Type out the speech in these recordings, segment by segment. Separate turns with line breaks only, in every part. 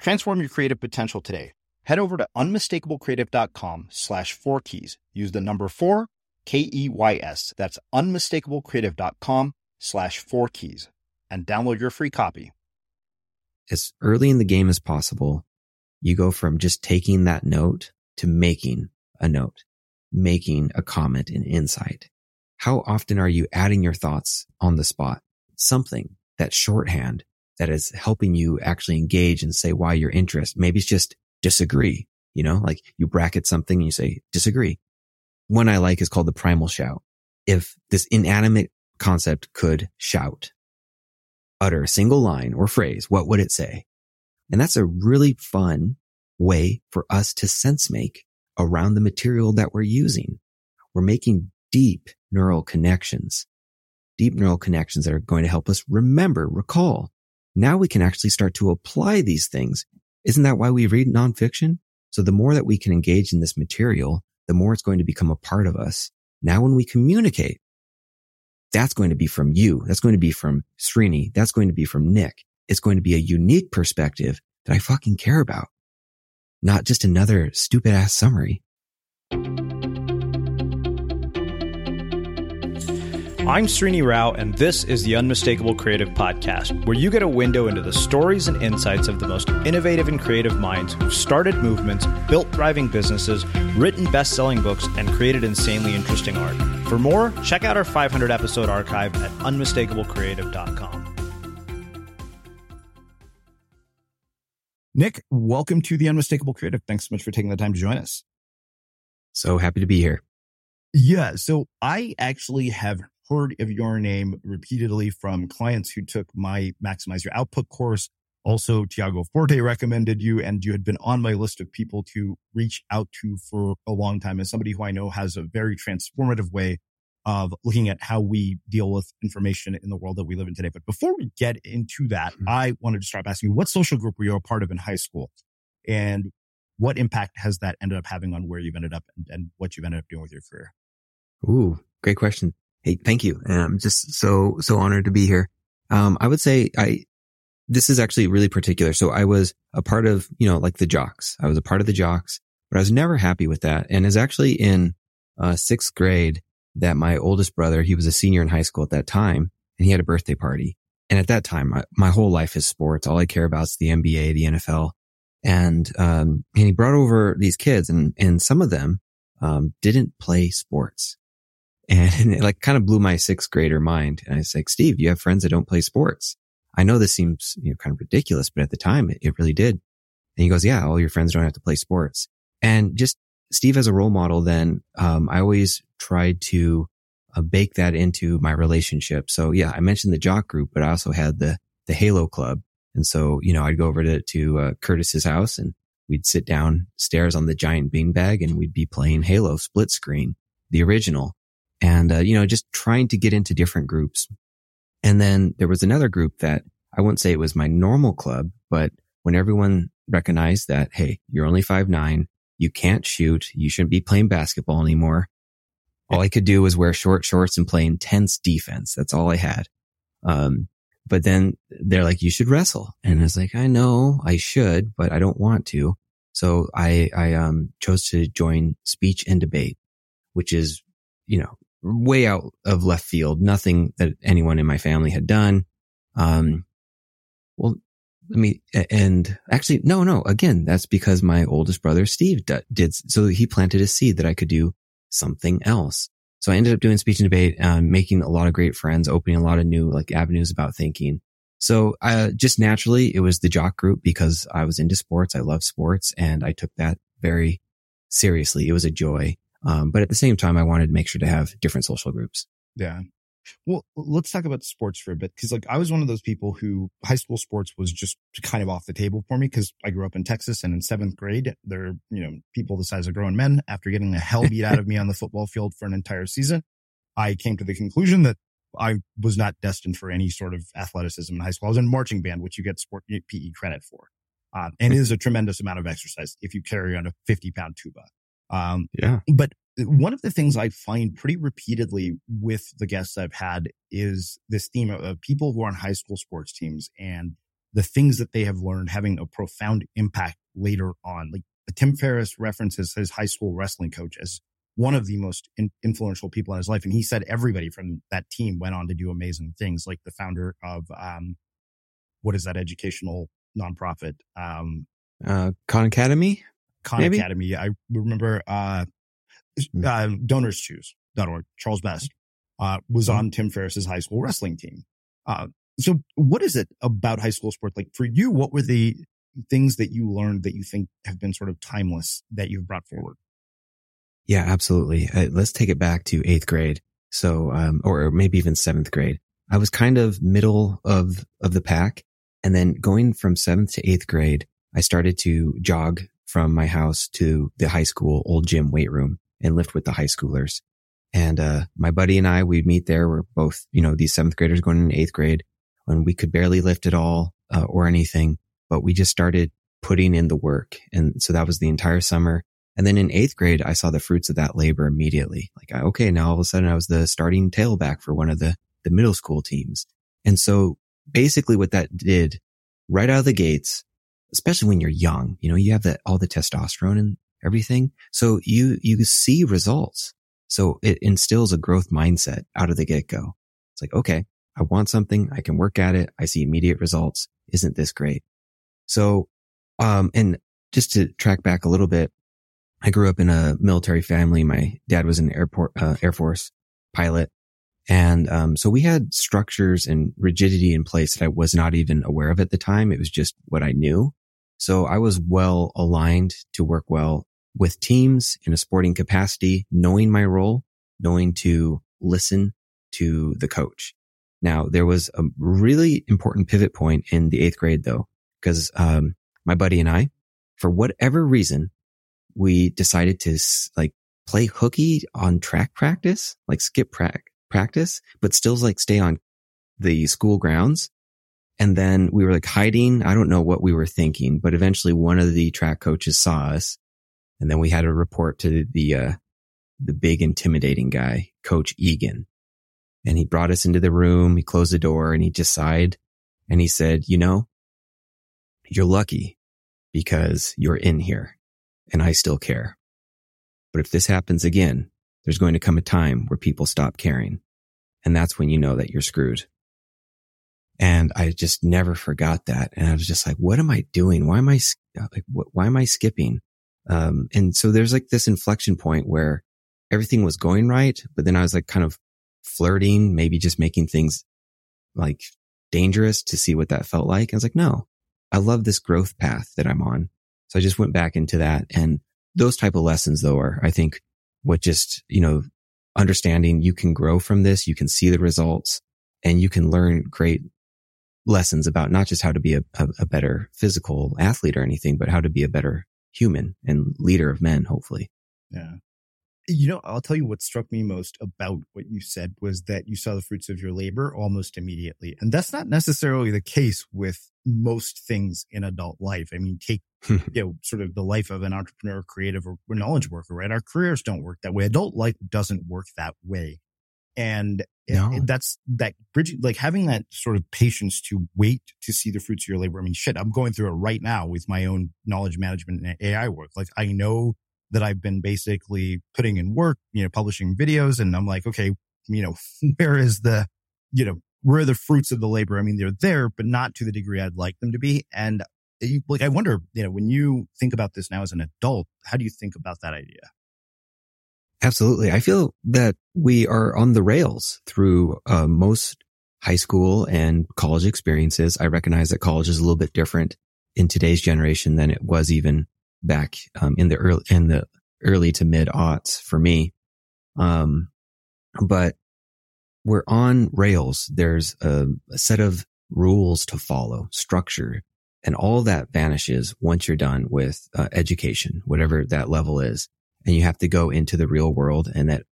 Transform your creative potential today. Head over to unmistakablecreative.com slash four keys. Use the number four, K E Y S. That's unmistakablecreative.com slash four keys and download your free copy.
As early in the game as possible, you go from just taking that note to making a note, making a comment, an insight. How often are you adding your thoughts on the spot? Something that shorthand that is helping you actually engage and say why you're interested. Maybe it's just disagree, you know, like you bracket something and you say disagree. One I like is called the primal shout. If this inanimate concept could shout, utter a single line or phrase, what would it say? And that's a really fun way for us to sense make around the material that we're using. We're making deep neural connections, deep neural connections that are going to help us remember, recall, now we can actually start to apply these things. Isn't that why we read nonfiction? So the more that we can engage in this material, the more it's going to become a part of us. Now when we communicate, that's going to be from you. That's going to be from Srini. That's going to be from Nick. It's going to be a unique perspective that I fucking care about. Not just another stupid ass summary.
I'm Srini Rao, and this is the Unmistakable Creative Podcast, where you get a window into the stories and insights of the most innovative and creative minds who've started movements, built thriving businesses, written best selling books, and created insanely interesting art. For more, check out our 500 episode archive at unmistakablecreative.com. Nick, welcome to the Unmistakable Creative. Thanks so much for taking the time to join us.
So happy to be here.
Yeah. So I actually have heard of your name repeatedly from clients who took my Maximize Your Output course. Also, Tiago Forte recommended you, and you had been on my list of people to reach out to for a long time as somebody who I know has a very transformative way of looking at how we deal with information in the world that we live in today. But before we get into that, mm-hmm. I wanted to start by asking you, what social group were you a part of in high school? And what impact has that ended up having on where you've ended up and, and what you've ended up doing with your career?
Ooh, great question. Hey, thank you. And I'm just so, so honored to be here. Um, I would say I, this is actually really particular. So I was a part of, you know, like the jocks. I was a part of the jocks, but I was never happy with that. And is actually in uh, sixth grade that my oldest brother, he was a senior in high school at that time and he had a birthday party. And at that time, my, my whole life is sports. All I care about is the NBA, the NFL. And, um, and he brought over these kids and, and some of them, um, didn't play sports. And it like kind of blew my sixth grader mind. And I was like, Steve, you have friends that don't play sports. I know this seems you know, kind of ridiculous, but at the time it, it really did. And he goes, yeah, all your friends don't have to play sports. And just Steve as a role model, then, um, I always tried to uh, bake that into my relationship. So yeah, I mentioned the jock group, but I also had the, the Halo club. And so, you know, I'd go over to, to, uh, Curtis's house and we'd sit downstairs on the giant beanbag and we'd be playing Halo split screen, the original and, uh, you know, just trying to get into different groups. And then there was another group that I wouldn't say it was my normal club, but when everyone recognized that, Hey, you're only five nine, you can't shoot, you shouldn't be playing basketball anymore. All I could do was wear short shorts and play intense defense. That's all I had. Um, but then they're like, you should wrestle. And I was like, I know I should, but I don't want to. So I, I, um, chose to join speech and debate, which is, you know, way out of left field, nothing that anyone in my family had done. Um, well, let me, and actually, no, no, again, that's because my oldest brother, Steve did, so he planted a seed that I could do something else. So I ended up doing speech and debate, um, making a lot of great friends, opening a lot of new like avenues about thinking. So, uh, just naturally, it was the jock group because I was into sports. I love sports and I took that very seriously. It was a joy. Um, but at the same time, I wanted to make sure to have different social groups.
Yeah. Well, let's talk about sports for a bit. Cause like I was one of those people who high school sports was just kind of off the table for me. Cause I grew up in Texas and in seventh grade, there are, you know, people the size of grown men after getting the hell beat out of me on the football field for an entire season. I came to the conclusion that I was not destined for any sort of athleticism in high school. I was in marching band, which you get sport PE credit for. Um, and it is a tremendous amount of exercise if you carry on a 50 pound tuba.
Um, yeah.
But one of the things I find pretty repeatedly with the guests I've had is this theme of people who are on high school sports teams and the things that they have learned having a profound impact later on. Like Tim Ferriss references his high school wrestling coach as one of the most in- influential people in his life. And he said everybody from that team went on to do amazing things, like the founder of, um, what is that educational nonprofit? Um,
uh, Khan Academy?
Khan Maybe? Academy. I remember, uh, hmm. uh, donorschoose.org, Charles Best, uh, was hmm. on Tim Ferriss's high school wrestling team. Uh, so what is it about high school sports? Like for you, what were the things that you learned that you think have been sort of timeless that you've brought forward?
Yeah, absolutely. Uh, let's take it back to eighth grade. So, um, or maybe even seventh grade. I was kind of middle of, of the pack. And then going from seventh to eighth grade, I started to jog from my house to the high school old gym weight room and lift with the high schoolers. And, uh, my buddy and I, we'd meet there. We're both, you know, these seventh graders going in eighth grade when we could barely lift at all, uh, or anything, but we just started putting in the work. And so that was the entire summer. And then in eighth grade, I saw the fruits of that labor immediately. Like, okay, now all of a sudden I was the starting tailback for one of the, the middle school teams. And so basically what that did right out of the gates, especially when you're young, you know, you have that, all the testosterone and everything. So you, you see results. So it instills a growth mindset out of the get go. It's like, okay, I want something. I can work at it. I see immediate results. Isn't this great? So, um, and just to track back a little bit, I grew up in a military family. My dad was an airport, uh, Air Force pilot. And, um, so we had structures and rigidity in place that I was not even aware of at the time. It was just what I knew. So I was well aligned to work well with teams in a sporting capacity, knowing my role, knowing to listen to the coach. Now there was a really important pivot point in the eighth grade though, because, um, my buddy and I, for whatever reason, we decided to like play hooky on track practice, like skip pra- practice, but still like stay on the school grounds. And then we were like hiding. I don't know what we were thinking, but eventually one of the track coaches saw us. And then we had to report to the, uh, the big intimidating guy, coach Egan. And he brought us into the room. He closed the door and he just sighed and he said, you know, you're lucky because you're in here and I still care. But if this happens again, there's going to come a time where people stop caring. And that's when you know that you're screwed. And I just never forgot that. And I was just like, what am I doing? Why am I, like, why am I skipping? Um, and so there's like this inflection point where everything was going right, but then I was like kind of flirting, maybe just making things like dangerous to see what that felt like. I was like, no, I love this growth path that I'm on. So I just went back into that and those type of lessons though are, I think what just, you know, understanding you can grow from this, you can see the results and you can learn great lessons about not just how to be a, a, a better physical athlete or anything, but how to be a better human and leader of men, hopefully.
Yeah. You know, I'll tell you what struck me most about what you said was that you saw the fruits of your labor almost immediately. And that's not necessarily the case with most things in adult life. I mean, take, you know, sort of the life of an entrepreneur, creative or knowledge worker, right? Our careers don't work that way. Adult life doesn't work that way. And no. that's that bridge, like having that sort of patience to wait to see the fruits of your labor. I mean, shit, I'm going through it right now with my own knowledge management and AI work. Like I know that I've been basically putting in work, you know, publishing videos. And I'm like, okay, you know, where is the, you know, where are the fruits of the labor? I mean, they're there, but not to the degree I'd like them to be. And eh, like, I wonder, you know, when you think about this now as an adult, how do you think about that idea?
Absolutely. I feel that we are on the rails through uh, most high school and college experiences. I recognize that college is a little bit different in today's generation than it was even back um, in the early in the early to mid aughts for me. Um, but we're on rails. There's a, a set of rules to follow, structure, and all that vanishes once you're done with uh, education, whatever that level is. And you have to go into the real world and that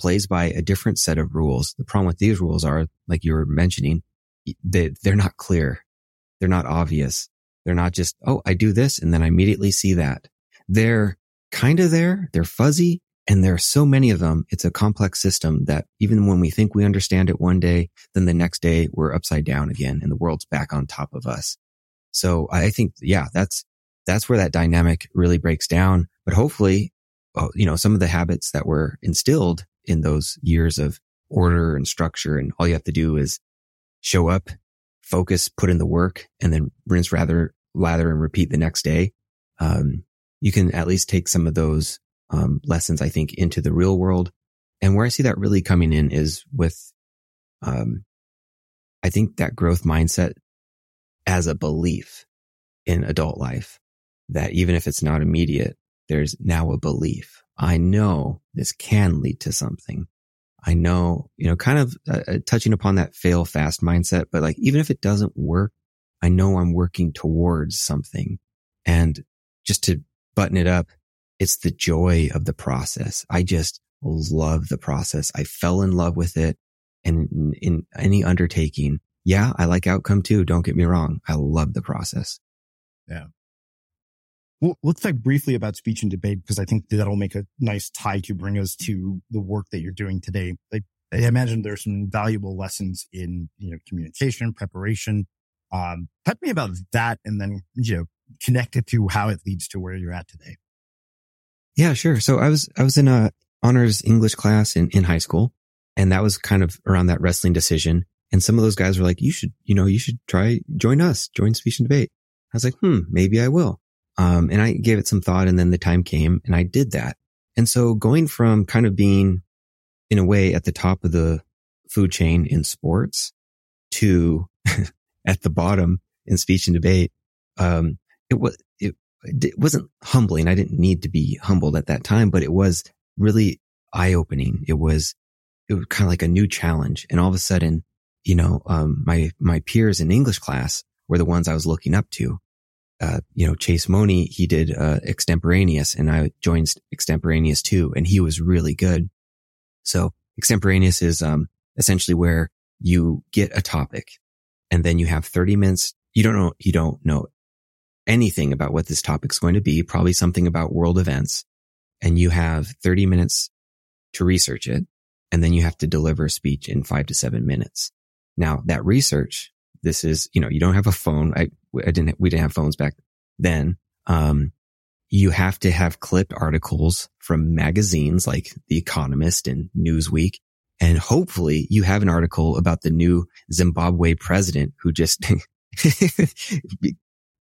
plays by a different set of rules. The problem with these rules are, like you were mentioning, they, they're not clear. They're not obvious. They're not just, oh, I do this and then I immediately see that. They're kind of there. They're fuzzy and there are so many of them. It's a complex system that even when we think we understand it one day, then the next day we're upside down again and the world's back on top of us. So I think, yeah, that's, that's where that dynamic really breaks down. But hopefully, you know, some of the habits that were instilled in those years of order and structure and all you have to do is show up, focus, put in the work and then rinse rather lather and repeat the next day. Um, you can at least take some of those um, lessons, I think, into the real world. And where I see that really coming in is with, um, I think that growth mindset as a belief in adult life that even if it's not immediate, there's now a belief. I know this can lead to something. I know, you know, kind of uh, uh touching upon that fail fast mindset, but like, even if it doesn't work, I know I'm working towards something. And just to button it up, it's the joy of the process. I just love the process. I fell in love with it. And in, in any undertaking, yeah, I like outcome too. Don't get me wrong. I love the process.
Yeah. Well, let's talk briefly about speech and debate because I think that'll make a nice tie to bring us to the work that you're doing today. Like, I imagine there's some valuable lessons in, you know, communication, preparation. Um, talk to me about that and then, you know, connect it to how it leads to where you're at today.
Yeah, sure. So I was, I was in a honors English class in, in high school and that was kind of around that wrestling decision. And some of those guys were like, you should, you know, you should try, join us, join speech and debate. I was like, hmm, maybe I will. Um, and I gave it some thought and then the time came and I did that. And so going from kind of being in a way at the top of the food chain in sports to at the bottom in speech and debate, um, it was, it, it wasn't humbling. I didn't need to be humbled at that time, but it was really eye opening. It was, it was kind of like a new challenge. And all of a sudden, you know, um, my, my peers in English class were the ones I was looking up to. Uh, you know, Chase Money, he did, uh, extemporaneous and I joined extemporaneous too. And he was really good. So extemporaneous is, um, essentially where you get a topic and then you have 30 minutes. You don't know, you don't know anything about what this topic's going to be, probably something about world events. And you have 30 minutes to research it. And then you have to deliver a speech in five to seven minutes. Now that research, this is, you know, you don't have a phone. I, I didn't, we didn't have phones back then. Um, you have to have clipped articles from magazines like The Economist and Newsweek. And hopefully you have an article about the new Zimbabwe president who just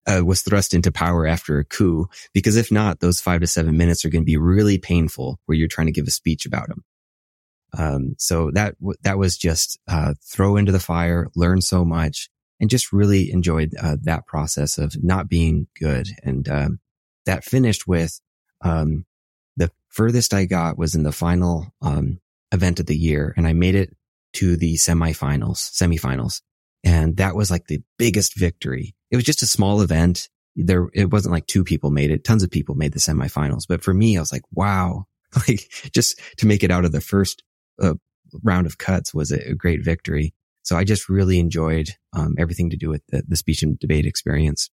uh, was thrust into power after a coup. Because if not, those five to seven minutes are going to be really painful where you're trying to give a speech about him. Um, so that, that was just, uh, throw into the fire, learn so much and just really enjoyed, uh, that process of not being good. And, um, that finished with, um, the furthest I got was in the final, um, event of the year and I made it to the semifinals, semifinals. And that was like the biggest victory. It was just a small event. There, it wasn't like two people made it. Tons of people made the semifinals. But for me, I was like, wow, like just to make it out of the first uh, round of cuts was a, a, great victory. So I just really enjoyed um, everything to do with the, the speech and debate experience.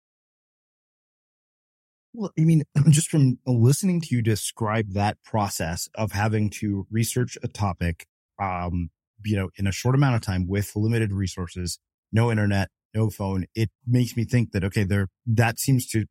Well, I mean, just from listening to you describe that process of having to research a topic, um, you know, in a short amount of time with limited resources, no internet, no phone, it makes me think that, okay, there, that seems to,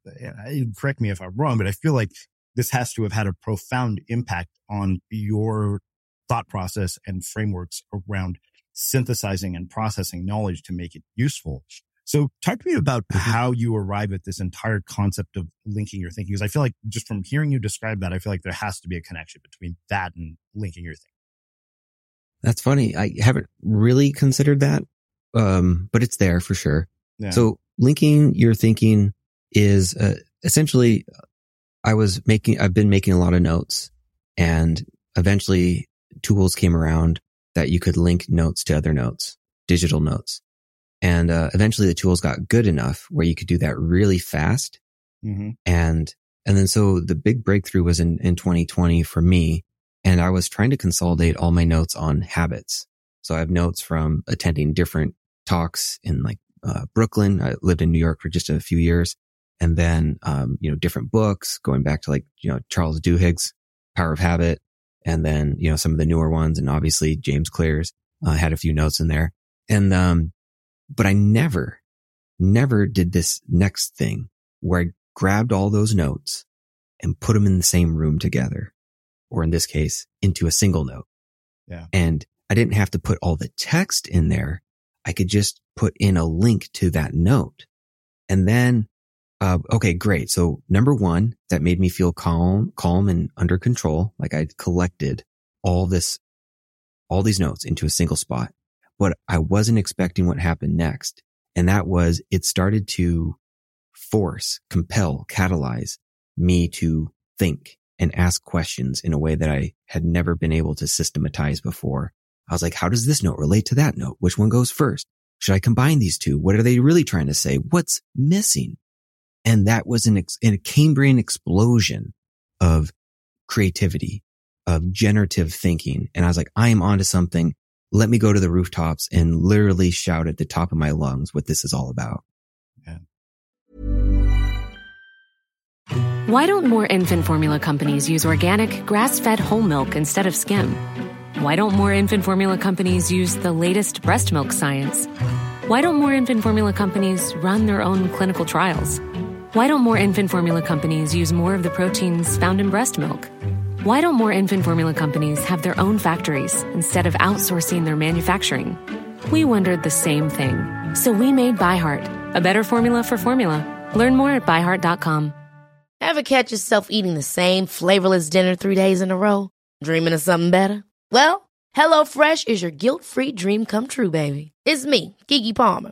correct me if I'm wrong, but I feel like this has to have had a profound impact on your thought process and frameworks around
synthesizing and processing knowledge to make it useful. So talk to me about mm-hmm. how you arrive at this entire concept of linking your thinking. Because I feel like just from hearing you describe that, I feel like there has to be a connection between that and linking your thinking.
That's funny. I haven't really considered that. Um, but it's there for sure. Yeah. So linking your thinking is uh, essentially I was making, I've been making a lot of notes and eventually tools came around that you could link notes to other notes, digital notes. And uh, eventually the tools got good enough where you could do that really fast. Mm-hmm. And, and then so the big breakthrough was in, in 2020 for me. And I was trying to consolidate all my notes on habits. So I have notes from attending different talks in like uh, Brooklyn. I lived in New York for just a few years. And then, um, you know, different books going back to like, you know, Charles Duhigg's Power of Habit. And then, you know, some of the newer ones and obviously James Clear's, uh, had a few notes in there. And, um, but I never, never did this next thing where I grabbed all those notes and put them in the same room together. Or in this case, into a single note.
Yeah.
And I didn't have to put all the text in there. I could just put in a link to that note. And then, uh, okay, great. So number one, that made me feel calm, calm and under control. Like I'd collected all this, all these notes into a single spot, but I wasn't expecting what happened next. And that was it started to force, compel, catalyze me to think and ask questions in a way that I had never been able to systematize before. I was like, how does this note relate to that note? Which one goes first? Should I combine these two? What are they really trying to say? What's missing? And that was an, ex- a Cambrian explosion of creativity, of generative thinking. And I was like, I am onto something. Let me go to the rooftops and literally shout at the top of my lungs what this is all about. Yeah.
Why don't more infant formula companies use organic, grass fed whole milk instead of skim? Why don't more infant formula companies use the latest breast milk science? Why don't more infant formula companies run their own clinical trials? Why don't more infant formula companies use more of the proteins found in breast milk? Why don't more infant formula companies have their own factories instead of outsourcing their manufacturing? We wondered the same thing. So we made ByHeart, a better formula for formula. Learn more at byheart.com.
Ever catch yourself eating the same flavorless dinner three days in a row? Dreaming of something better? Well, HelloFresh is your guilt-free dream come true, baby. It's me, Keke Palmer.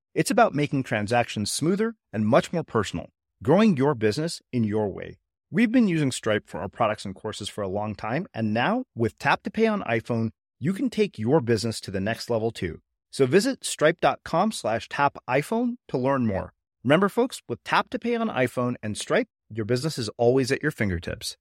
It's about making transactions smoother and much more personal, growing your business in your way. We've been using Stripe for our products and courses for a long time, and now with Tap to Pay on iPhone, you can take your business to the next level too. So visit stripe.com slash tap iPhone to learn more. Remember, folks, with Tap to Pay on iPhone and Stripe, your business is always at your fingertips.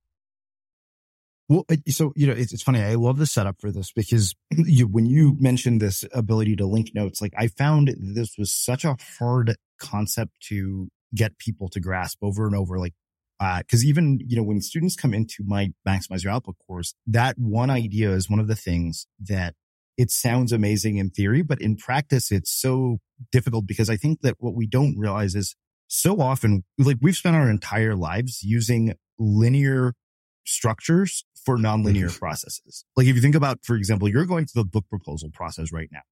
Well, so you know, it's, it's funny. I love the setup for this because you, when you mentioned this ability to link notes, like I found this was such a hard concept to get people to grasp over and over. Like, uh, cause even, you know, when students come into my maximize your output course, that one idea is one of the things that it sounds amazing in theory, but in practice, it's so difficult because I think that what we don't realize is so often, like we've spent our entire lives using linear structures for nonlinear
Mm-hmm.
processes. Like if you think about, for example, you're going through the book proposal process right now.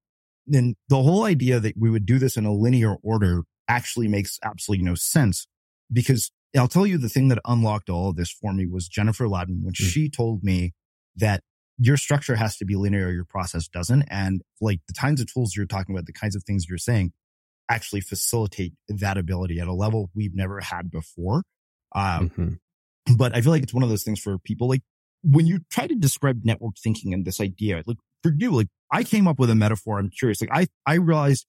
Then the whole idea that we would do this in a linear order actually makes absolutely no sense because I'll tell you the thing that unlocked all of this for me was Jennifer Louden when
Mm.
she told me that your structure has to be linear, your process doesn't. And like the kinds of tools you're talking about, the kinds of things you're saying actually facilitate that ability at a level we've never had before. Uh,
Mhm.
but I feel like it's one of those things for people like when you try to describe network thinking and this idea, like for you, like I came up with a metaphor. I'm curious. Like I, I realized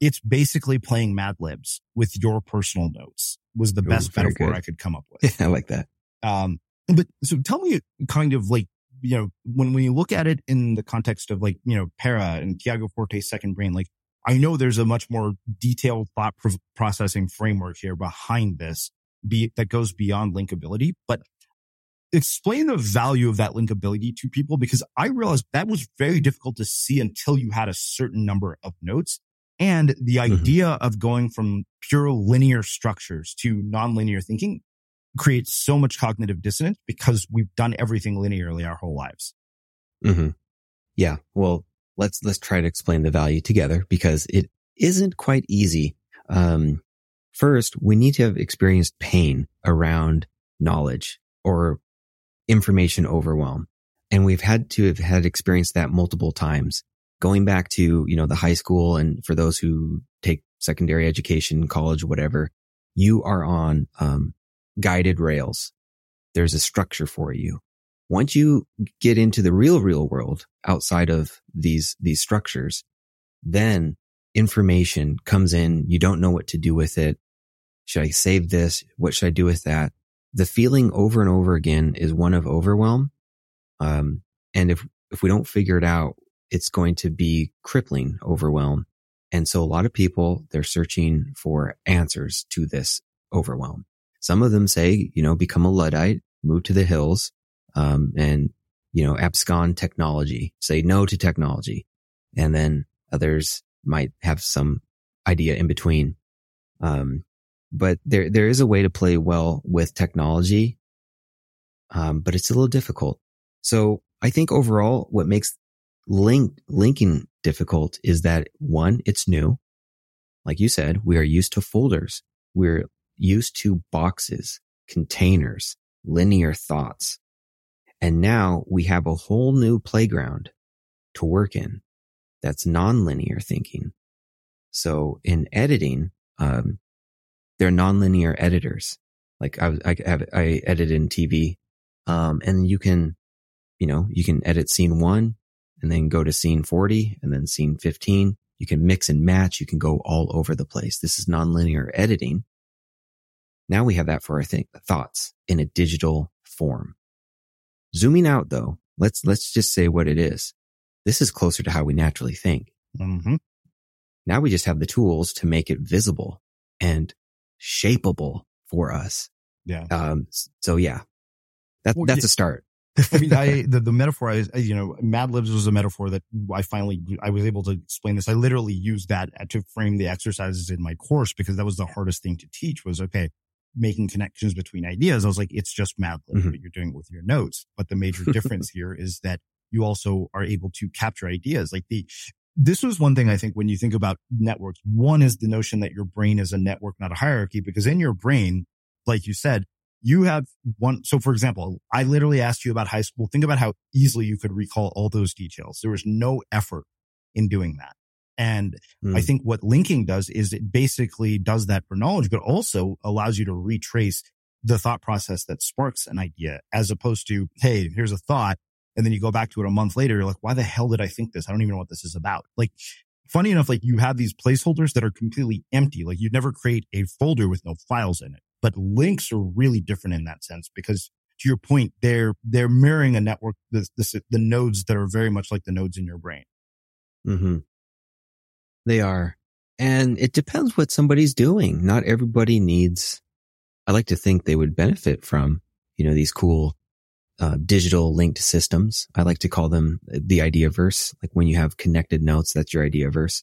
it's basically playing Mad Libs with your personal notes was the
Ooh,
best metaphor
good.
I could come up with.
Yeah, I like that.
Um, but so tell me kind of like, you know, when, when you look at it in the context of like, you know, Para and Tiago Forte's second brain, like I know there's a much more detailed thought pro- processing framework here behind this be that goes beyond linkability, but explain the value of that linkability to people because I realized that was very difficult to see until you had a certain number of notes. And the idea of going from pure linear structures to nonlinear thinking creates so much cognitive dissonance because we've done everything linearly our whole lives.
hmm Yeah. Well, let's, let's try to explain the value together because it isn't quite easy. Um, first, we need to have experienced pain around knowledge or information overwhelm. And we've had to have had experienced that multiple times going back to, you know, the high school. And for those who take secondary education, college, whatever, you are on, um, guided rails. There's a structure for you. Once you get into the real, real world outside of these, these structures, then information comes in. You don't know what to do with it. Should I save this? What should I do with that? The feeling over and over again is one of overwhelm. Um, and if, if we don't figure it out, it's going to be crippling overwhelm. And so a lot of people, they're searching for answers to this overwhelm. Some of them say, you know, become a Luddite, move to the hills, um, and, you know, abscond technology, say no to technology. And then others might have some idea in between. Um, but there, there is a way to play well with technology. Um, but it's a little difficult. So I think overall what makes link, linking difficult is that one, it's new. Like you said, we are used to folders. We're used to boxes, containers, linear thoughts. And now we have a whole new playground to work in that's nonlinear thinking. So in editing, um, they're nonlinear editors. Like I, I, have, I edit in TV, um, and you can, you know, you can edit scene one and then go to scene 40 and then scene 15. You can mix and match. You can go all over the place. This is nonlinear editing. Now we have that for our th- thoughts in a digital form. Zooming out though, let's, let's just say what it is. This is closer to how we naturally think.
Mm-hmm.
Now we just have the tools to make it visible and shapeable for us.
Yeah.
Um, so yeah, that,
Well,
that's
yeah.
a start.
I mean, I, the, the metaphor I, you know, Mad Libs was a metaphor that I finally, I was able to explain this. I literally used that to frame the exercises in my course because that was the hardest thing to teach was, okay, making connections between ideas. I was like, it's just Mad Libs,
Mhm.
but you're doing it with your notes. But the major difference here is that you also are able to capture ideas. Like the, this was one thing I think when you think about networks, one is the notion that your brain is a network, not a hierarchy, because in your brain, like you said, you have one. So for example, I literally asked you about high school. Think about how easily you could recall all those details. There was no effort in doing that. And mm. I think what linking does is it basically does that for knowledge, but also allows you to retrace the thought process that sparks an idea as opposed to, Hey, here's a thought. And then you go back to it a month later. You're like, why the hell did I think this? I don't even know what this is about. Like funny enough, like you have these placeholders that are completely empty. Like you'd never create a folder with no files in it, but links are really different in that sense because to your point, they're, they're mirroring a network, the, the, the nodes that are very much like the nodes in your brain.
Mm-hmm. They are. And it depends what somebody's doing. Not everybody needs, I like to think they would benefit from, you know, these cool uh, digital linked systems. I like to call them the Ideaverse. Like when you have connected notes, that's your Ideaverse.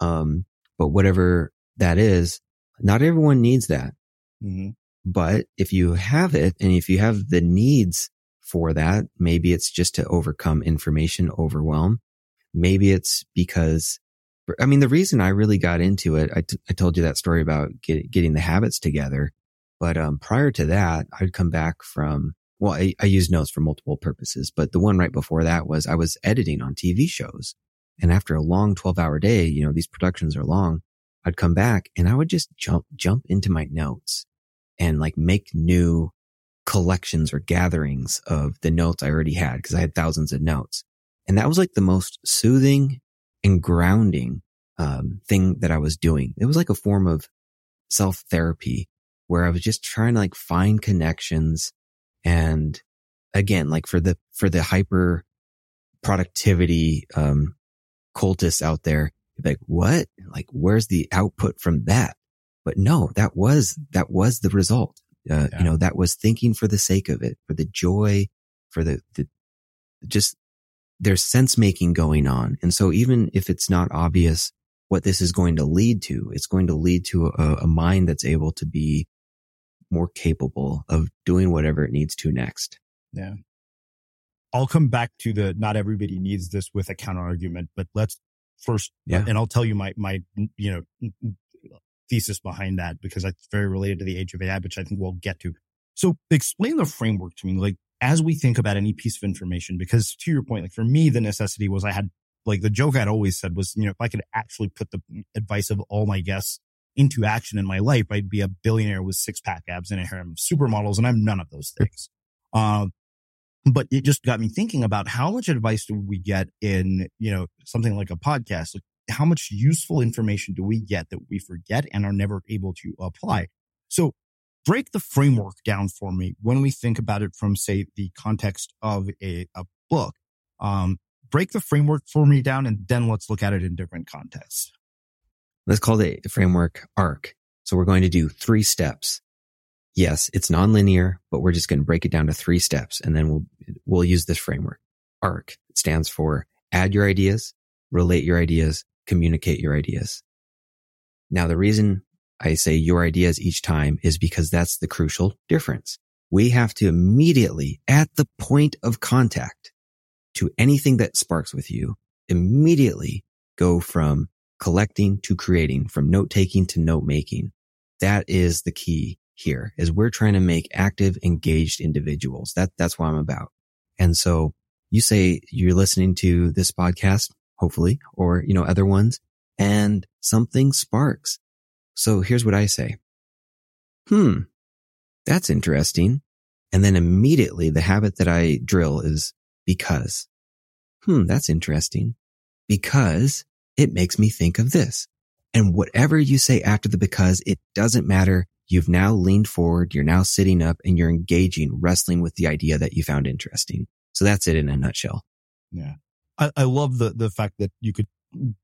Um, but whatever that is, not everyone needs that. Mm-hmm. But if you have it and if you have the needs for that, maybe it's just to overcome information overwhelm. Maybe it's because, I mean, the reason I really got into it, I, t- I told you that story about get, getting the habits together. But, um, prior to that, I'd come back from well, I, I use notes for multiple purposes, but the one right before that was I was editing on TV shows. And after a long 12 hour day, you know, these productions are long. I'd come back and I would just jump, jump into my notes and like make new collections or gatherings of the notes I already had because I had thousands of notes. And that was like the most soothing and grounding um, thing that I was doing. It was like a form of self therapy where I was just trying to like find connections and again, like for the, for the hyper productivity, um, cultists out there, like, what? Like, where's the output from that? But no, that was, that was the result. Uh, yeah. you know, that was thinking for the sake of it, for the joy, for the, the, just there's sense making going on. And so even if it's not obvious what this is going to lead to, it's going to lead to a, a mind that's able to be more capable of doing whatever it needs to next.
Yeah. I'll come back to the not everybody needs this with a counter argument, but let's first, yeah. and I'll tell you my, my, you know, thesis behind that because it's very related to the age of AI, which I think we'll get to. So explain the framework to me, like as we think about any piece of information, because to your point, like for me, the necessity was I had like the joke I'd always said was, you know, if I could actually put the advice of all my guests into action in my life, I'd be a billionaire with six pack abs and a harem of supermodels. And I'm none of those things. Uh, but it just got me thinking about how much advice do we get in, you know, something like a podcast? Like how much useful information do we get that we forget and are never able to apply? So break the framework down for me when we think about it from, say, the context of a, a book. Um, break the framework for me down and then let's look at it in different contexts.
Let's call the framework arc. So we're going to do three steps. Yes, it's nonlinear, but we're just going to break it down to three steps and then we'll, we'll use this framework. ARC stands for add your ideas, relate your ideas, communicate your ideas. Now, the reason I say your ideas each time is because that's the crucial difference. We have to immediately at the point of contact to anything that sparks with you, immediately go from collecting to creating, from note taking to note making. That is the key here is we're trying to make active, engaged individuals. That, that's what I'm about. And so you say you're listening to this podcast, hopefully, or, you know, other ones and something sparks. So here's what I say. Hmm. That's interesting. And then immediately the habit that I drill is because. Hmm. That's interesting because it makes me think of this. And whatever you say after the because, it doesn't matter. You've now leaned forward. You're now sitting up and you're engaging, wrestling with the idea that you found interesting. So that's it in a nutshell.
Yeah. I, I love the, the fact that you could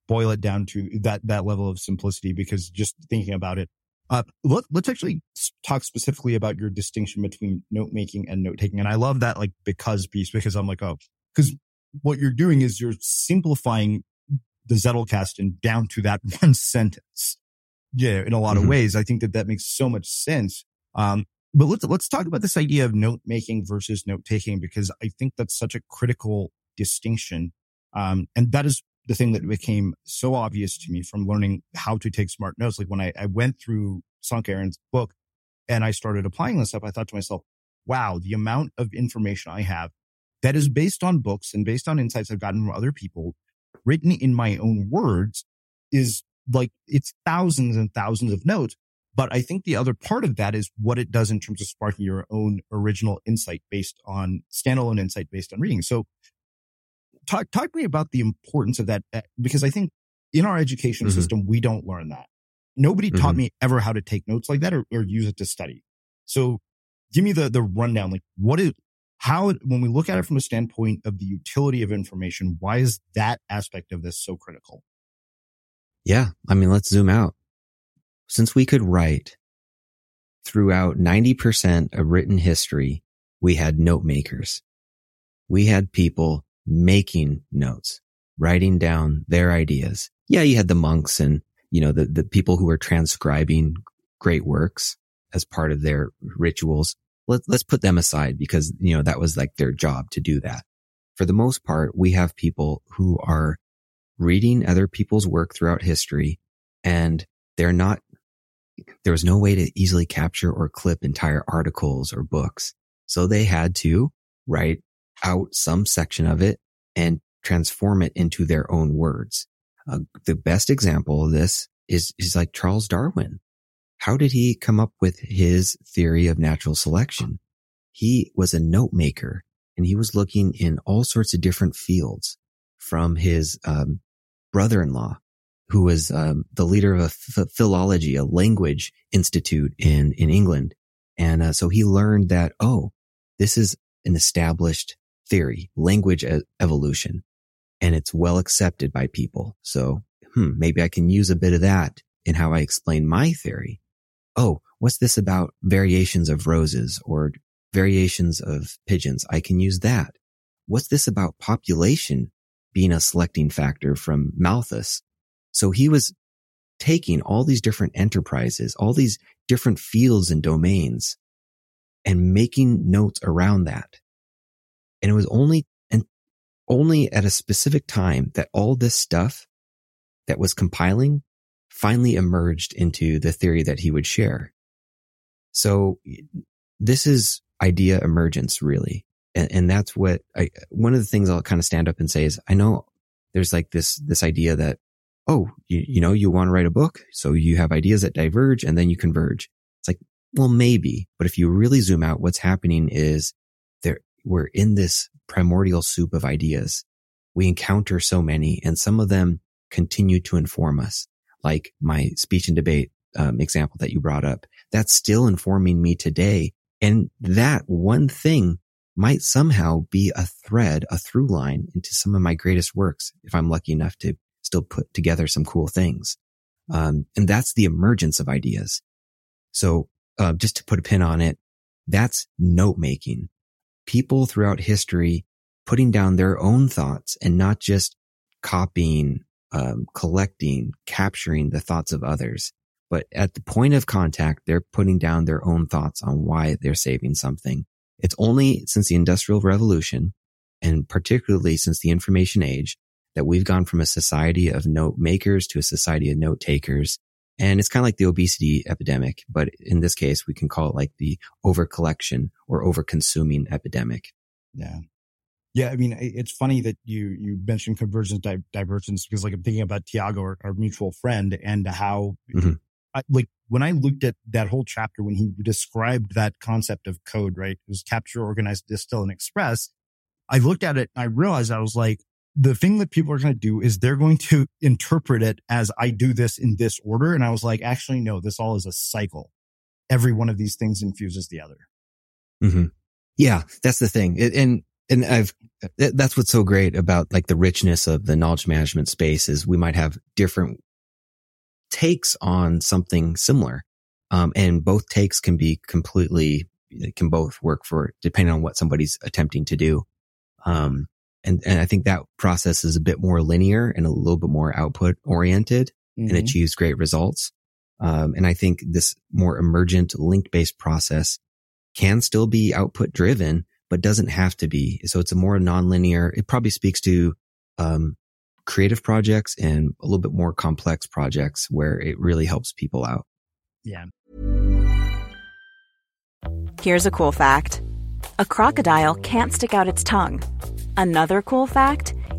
boil it down to that, that level of simplicity because just thinking about it, uh, let, us actually talk specifically about your distinction between note making and note taking. And I love that like because piece because I'm like, oh, because what you're doing is you're simplifying the Zettelkasten and down to that one sentence. Yeah, in a lot mm-hmm. of ways, I think that that makes so much sense. Um, but let's let's talk about this idea of note making versus note taking because I think that's such a critical distinction. Um, and that is the thing that became so obvious to me from learning how to take smart notes. Like when I, I went through Sönke Ahrens's book, and I started applying this stuff, I thought to myself, wow, the amount of information I have that is based on books and based on insights I've gotten from other people written in my own words is like it's thousands and thousands of notes. But I think the other part of that is what it does in terms of sparking your own original insight based on standalone insight based on reading. So talk, talk to me about the importance of that uh, because I think in our education mm-hmm. system, we don't learn that. Nobody mm-hmm. taught me ever how to take notes like that or, or use it to study. So give me the, the rundown. Like what is, how, when we look at it from a standpoint of the utility of information, why is that aspect of this so critical?
Yeah. I mean, let's zoom out. Since we could write throughout 90% of written history, we had note makers. We had people making notes, writing down their ideas. Yeah, you had the monks and, you know, the, the people who were transcribing great works as part of their rituals. Let, let's put them aside because, you know, that was like their job to do that. For the most part, we have people who are reading other people's work throughout history and they're not, there was no way to easily capture or clip entire articles or books. So they had to write out some section of it and transform it into their own words. Uh, the best example of this is, is like Charles Darwin. How did he come up with his theory of natural selection? He was a note maker and he was looking in all sorts of different fields from his um, brother-in-law, who was um, the leader of a philology, a language institute in, in England. And uh, so he learned that, oh, this is an established theory, language evolution, and it's well accepted by people. So, hmm, maybe I can use a bit of that in how I explain my theory. Oh, what's this about variations of roses or variations of pigeons? I can use that. What's this about population being a selecting factor from Malthus? So he was taking all these different enterprises, all these different fields and domains and making notes around that. And it was only and only at a specific time that all this stuff that was compiling finally emerged into the theory that he would share. So this is idea emergence really. And, and that's what I, one of the things I'll kind of stand up and say is I know there's like this, this idea that, oh, you, you know, you want to write a book. So you have ideas that diverge and then you converge. It's like, well, maybe, but if you really zoom out, what's happening is there, we're in this primordial soup of ideas. We encounter so many and some of them continue to inform us. Like my speech and debate um, example that you brought up, that's still informing me today. And that one thing might somehow be a thread, a through line into some of my greatest works if I'm lucky enough to still put together some cool things. Um, and that's the emergence of ideas. So, uh, just to put a pin on it, that's note making people throughout history putting down their own thoughts and not just copying, um, collecting, capturing the thoughts of others. But at the point of contact, they're putting down their own thoughts on why they're saving something. It's only since the industrial revolution and particularly since the information age that we've gone from a society of note makers to a society of note takers and it's kind of like the obesity epidemic, but in this case, we can call it like the over collection or over consuming epidemic.
Yeah. Yeah. I mean, it's funny that you, you mentioned convergence, di- divergence, because like I'm thinking about Tiago, our, our mutual friend and how mm-hmm. I, like when I looked at that whole chapter, when he described that concept of code, right? It was capture, organize, distill and express. I looked at it and I realized I was like, the thing that people are going to do is they're going to interpret it as I do this in this order. And I was like, actually, no, this all is a cycle. Every one of these things infuses the other.
Mm-hmm. Yeah, that's the thing. It, and, and I've, that's what's so great about like the richness of the knowledge management space is we might have different takes on something similar. Um, and both takes can be completely, can both work for depending on what somebody's attempting to do. Um, and, and I think that process is a bit more linear and a little bit more output oriented mm-hmm. and achieves great results. Um, and I think this more emergent link based process can still be output driven, but doesn't have to be. So it's a more nonlinear. It probably speaks to, um, creative projects and a little bit more complex projects where it really helps people out.
Yeah.
Here's a cool fact a crocodile can't stick out its tongue. Another cool fact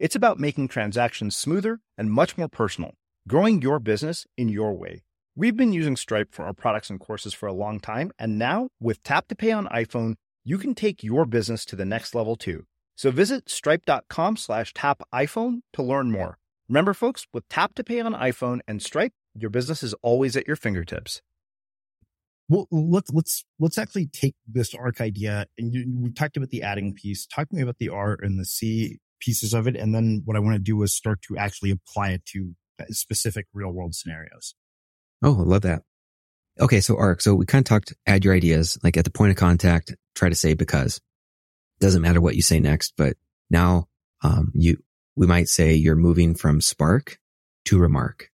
It's about making transactions smoother and much more personal, growing your business in your way. We've been using Stripe for our products and courses for a long time, and now with Tap to Pay on iPhone, you can take your business to the next level too. So visit stripe.com slash tap iPhone to learn more. Remember, folks, with Tap to Pay on iPhone and Stripe, your business is always at your fingertips.
Well, let's let's let's actually take this arc idea and you, we talked about the adding piece. Talk to me about the R and the C pieces of it, and then what I want to do is start to actually apply it to specific real world scenarios.
Oh, I love that. Okay, so arc. So we kind of talked. Add your ideas, like at the point of contact. Try to say because. Doesn't matter what you say next, but now um, you we might say you're moving from spark to remark.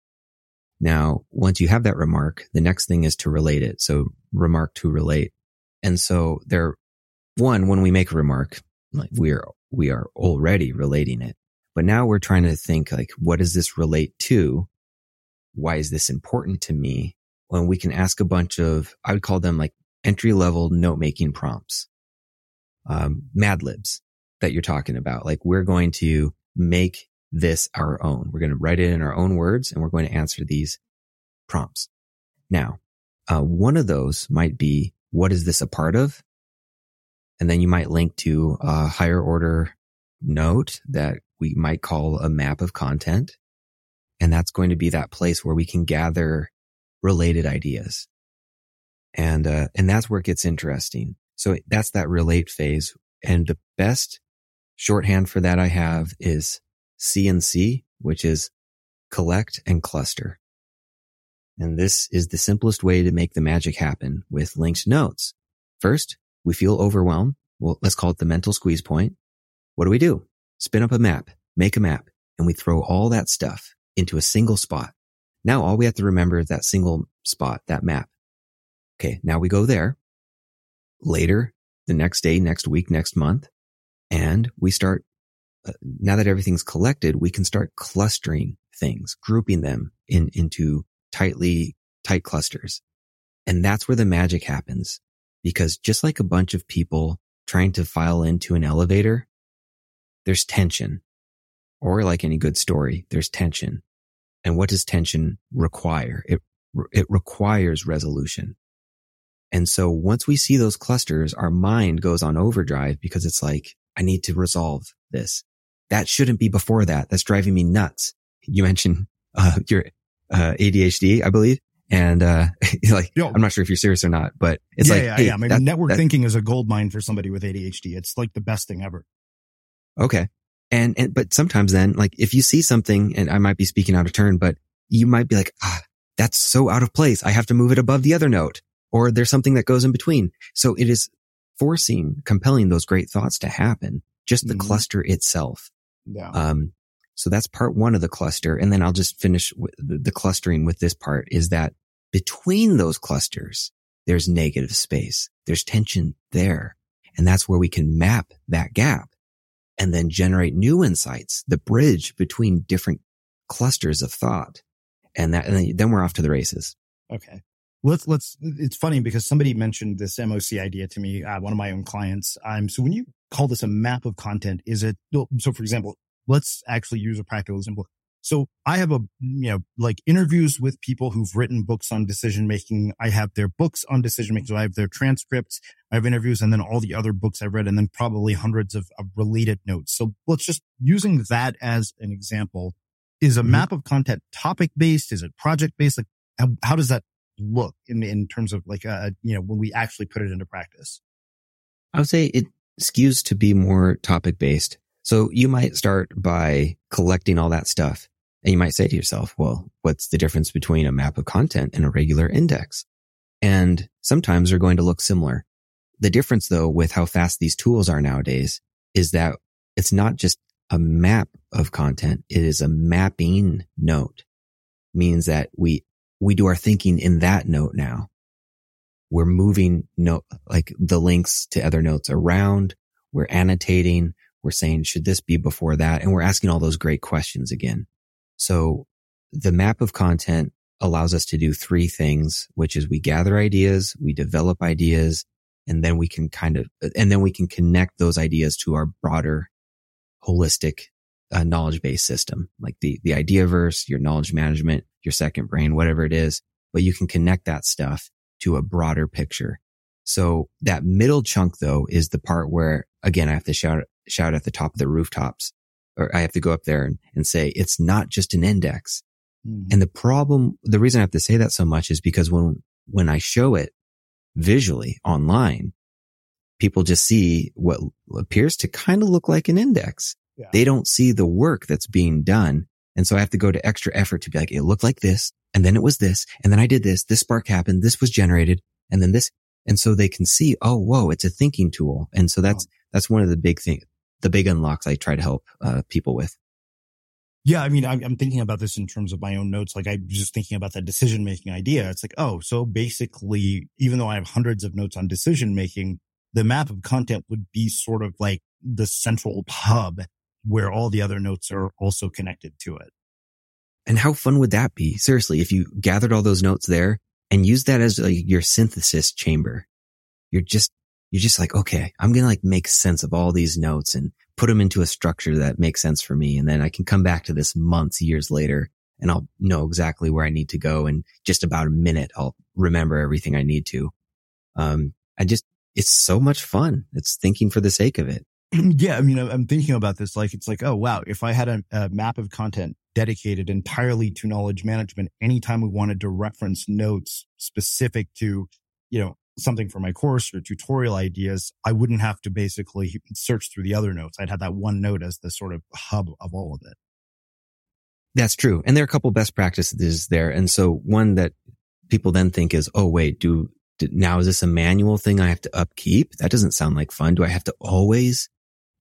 Now, once you have that remark, the next thing is to relate it. So remark to relate. And so there, one, when we make a remark, like we are, we are already relating it, but now we're trying to think like, what does this relate to? Why is this important to me? When we can ask a bunch of, I would call them like entry level note making prompts, um, Mad Libs that you're talking about. Like we're going to make this our own. We're going to write it in our own words and we're going to answer these prompts. Now, uh, one of those might be, what is this a part of? And then you might link to a higher order note that we might call a map of content. And that's going to be that place where we can gather related ideas. And, uh, and that's where it gets interesting. So that's that relate phase. And the best shorthand for that I have is CNC, which is collect and cluster. And this is the simplest way to make the magic happen with linked notes. First, we feel overwhelmed. Well, let's call it the mental squeeze point. what do we do? Spin up a map, make a map, and we throw all that stuff into a single spot. Now all we have to remember is that single spot, that map. Okay. Now we go there later, the next day, next week, next month, and we start uh, now that everything's collected, we can start clustering things, grouping them in, into tightly tight clusters. And that's where the magic happens because just like a bunch of people trying to file into an elevator, there's tension or like any good story, there's tension. And what does tension require? It, it requires resolution. And so once we see those clusters, our mind goes on overdrive because it's like, I need to resolve this. That shouldn't be before that. That's driving me nuts. You mentioned, uh, your, uh, ADHD, I believe. And, uh, like, Yo, I'm not sure if you're serious or not, but it's
yeah,
like,
yeah, hey, yeah. I mean, that, network that, thinking is a gold mine for somebody with ADHD. It's like the best thing ever.
Okay. And, and, but sometimes then, like, if you see something and I might be speaking out of turn, but you might be like, ah, that's so out of place. I have to move it above the other note or there's something that goes in between. So it is forcing, compelling those great thoughts to happen, just the mm-hmm. cluster itself.
Yeah.
Um, so that's part one of the cluster. And then I'll just finish with the clustering with this part is that between those clusters, there's negative space. There's tension there. And that's where we can map that gap and then generate new insights, the bridge between different clusters of thought. And that, and then we're off to the races.
Okay. Let's, let's, it's funny because somebody mentioned this MOC idea to me, uh, one of my own clients. Um, so when you call this a map of content? Is it, so for example, let's actually use a practical example. So I have a, you know, like interviews with people who've written books on decision making. I have their books on decision making. So I have their transcripts. I have interviews and then all the other books I've read and then probably hundreds of, of related notes. So let's just using that as an example. Is a mm-hmm. map of content topic based? Is it project based? Like how, how, does that look in, in terms of like, uh, you know, when we actually put it into practice?
I would say it skews to be more topic based. So you might start by collecting all that stuff and you might say to yourself, well, what's the difference between a map of content and a regular index? And sometimes they're going to look similar. The difference though with how fast these tools are nowadays is that it's not just a map of content. It is a mapping note means that we, we do our thinking in that note now we're moving note, like the links to other notes around. We're annotating. We're saying, should this be before that? And we're asking all those great questions again. So the map of content allows us to do three things, which is we gather ideas, we develop ideas, and then we can kind of, and then we can connect those ideas to our broader holistic uh, knowledge based system, like the, the Ideaverse, your knowledge management, your second brain, whatever it is, but you can connect that stuff to a broader picture. So that middle chunk though is the part where again, I have to shout, shout at the top of the rooftops or I have to go up there and, and say, it's not just an index. Mm-hmm. And the problem, the reason I have to say that so much is because when, when I show it visually online, people just see what appears to kind of look like an index. Yeah. They don't see the work that's being done. And so I have to go to extra effort to be like, it looked like this and then it was this, and then I did this, this spark happened, this was generated, and then this. And so they can see, oh, whoa, it's a thinking tool. And so that's, that's one of the big things, the big unlocks I try to help uh, people with.
Yeah. I mean, I'm thinking about this in terms of my own notes. Like I'm just thinking about that decision making idea. It's like, oh, so basically, even though I have hundreds of notes on decision making, the map of content would be sort of like the central hub where all the other notes are also connected to it.
And how fun would that be? Seriously, if you gathered all those notes there and used that as like your synthesis chamber, you're just, you're just like, okay, I'm going to like make sense of all these notes and put them into a structure that makes sense for me. And then I can come back to this months, years later, and I'll know exactly where I need to go. And just about a minute, I'll remember everything I need to. Um, I just, it's so much fun. It's thinking for the sake of it.
yeah. I mean, I'm thinking about this. Like, it's like, oh, wow. If I had a, a map of content dedicated entirely to knowledge management anytime we wanted to reference notes specific to, you know, something for my course or tutorial ideas, I wouldn't have to basically search through the other notes. I'd have that one note as the sort of hub of all of it.
That's true. And there are a couple best practices there. And so one that people then think is, oh, wait, do, do now is this a manual thing I have to upkeep? That doesn't sound like fun. Do I have to always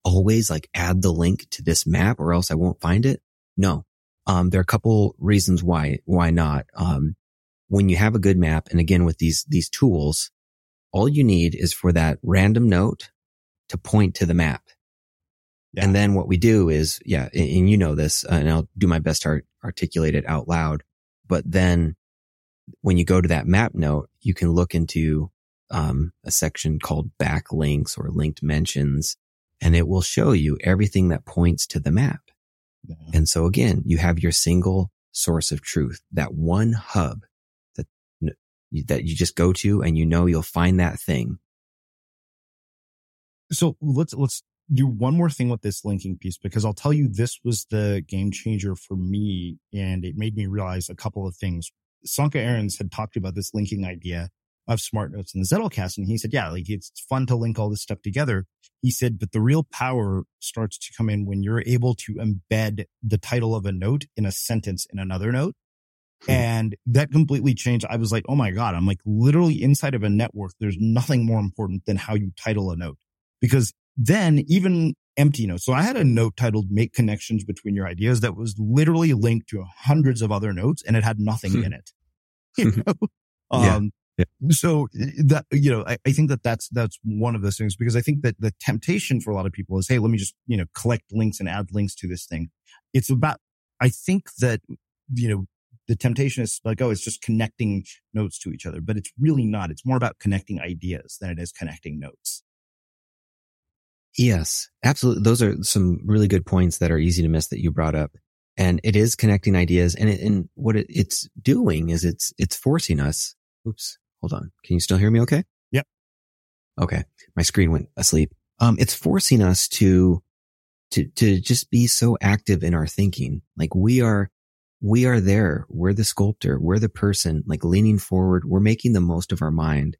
always like add the link to this map or else I won't find it. No. Um, there are a couple reasons why, why not. Um, when you have a good map and again with these, these tools, all you need is for that random note to point to the map. Yeah. And then what we do is, yeah, and you know this, and I'll do my best to art- articulate it out loud. But then when you go to that map note, you can look into um, a section called backlinks or linked mentions, and it will show you everything that points to the map. Yeah. And so again, you have your single source of truth, that one hub that you just go to and you know you'll find that thing.
So let's, let's do one more thing with this linking piece because I'll tell you this was the game changer for me and it made me realize a couple of things. Sönke Ahrens had talked about this linking idea of smart notes in the Zettelkasten. And he said, yeah, like it's fun to link all this stuff together. He said, but the real power starts to come in when you're able to embed the title of a note in a sentence in another note. Hmm. And that completely changed. I was like, oh my God, I'm like literally inside of a network. There's nothing more important than how you title a note because then even empty notes. So I had a note titled make connections between your ideas that was literally linked to hundreds of other notes and it had nothing hmm. in it. You know?
yeah. Um, yeah.
So that, you know, I, I, think that that's, that's one of those things because I think that the temptation for a lot of people is, Hey, let me just, you know, collect links and add links to this thing. It's about, I think that, you know, the temptation is like, oh, it's just connecting notes to each other, but it's really not. It's more about connecting ideas than it is connecting notes.
Yes, absolutely. Those are some really good points that are easy to miss that you brought up. And it is connecting ideas and, it, and what it, it's doing is it's, it's forcing us. Oops. Hold on. Can you still hear me? Okay.
Yep.
Okay. My screen went asleep. Um, it's forcing us to, to, to just be so active in our thinking. Like we are, we are there. We're the sculptor. We're the person like leaning forward. We're making the most of our mind.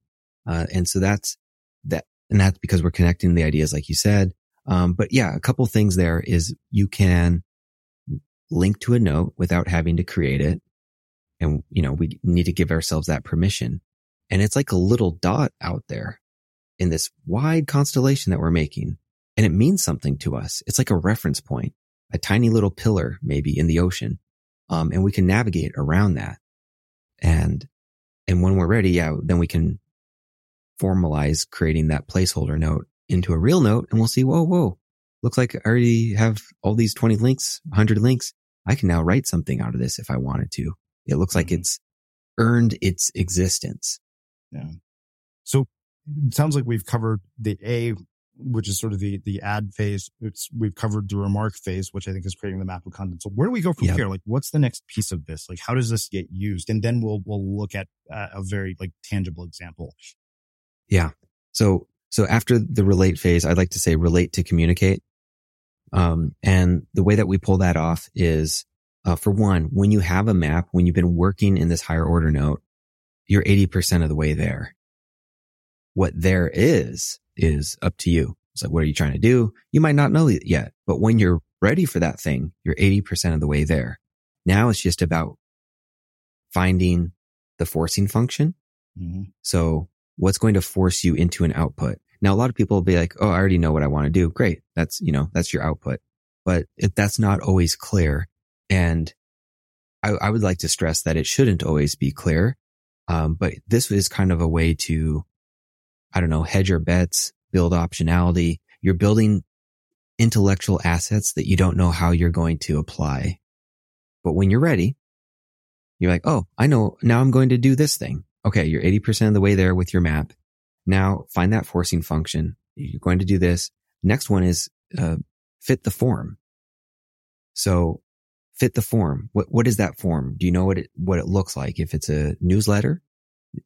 Uh, and so that's, that and that's because we're connecting the ideas, like you said. Um, but yeah, a couple things there is you can link to a note without having to create it. And, you know, we need to give ourselves that permission. And it's like a little dot out there in this wide constellation that we're making. And it means something to us. It's like a reference point, a tiny little pillar maybe in the ocean. Um, and we can navigate around that. And, and when we're ready, yeah, then we can formalize creating that placeholder note into a real note and we'll see, whoa, whoa, looks like I already have all these 20 links, 100 links. I can now write something out of this if I wanted to. It looks like mm-hmm. it's earned its existence.
Yeah. So it sounds like we've covered the A, which is sort of the, the add phase. It's, we've covered the remark phase, which I think is creating the map of content. So where do we go from yep. here? Like, what's the next piece of this? Like, how does this get used? And then we'll, we'll look at uh, a very like tangible example
yeah. So, so after the relate phase, I'd like to say relate to communicate. Um, and the way that we pull that off is, uh, for one, when you have a map, when you've been working in this higher order note, you're 80% of the way there. What there is, is up to you. It's like, what are you trying to do? You might not know it yet, but when you're ready for that thing, you're 80% of the way there. Now it's just about finding the forcing function. Mm-hmm. So what's going to force you into an output. Now, a lot of people will be like, Oh, I already know what I want to do. Great. That's, you know, that's your output, but if that's not always clear. And I, I would like to stress that it shouldn't always be clear. Um, but this is kind of a way to, I don't know, hedge your bets, build optionality. You're building intellectual assets that you don't know how you're going to apply. But when you're ready, you're like, Oh, I know now I'm going to do this thing. Okay, you're 80% of the way there with your map. Now find that forcing function. You're going to do this. Next one is uh, fit the form. So fit the form. What what is that form? Do you know what it what it looks like? If it's a newsletter,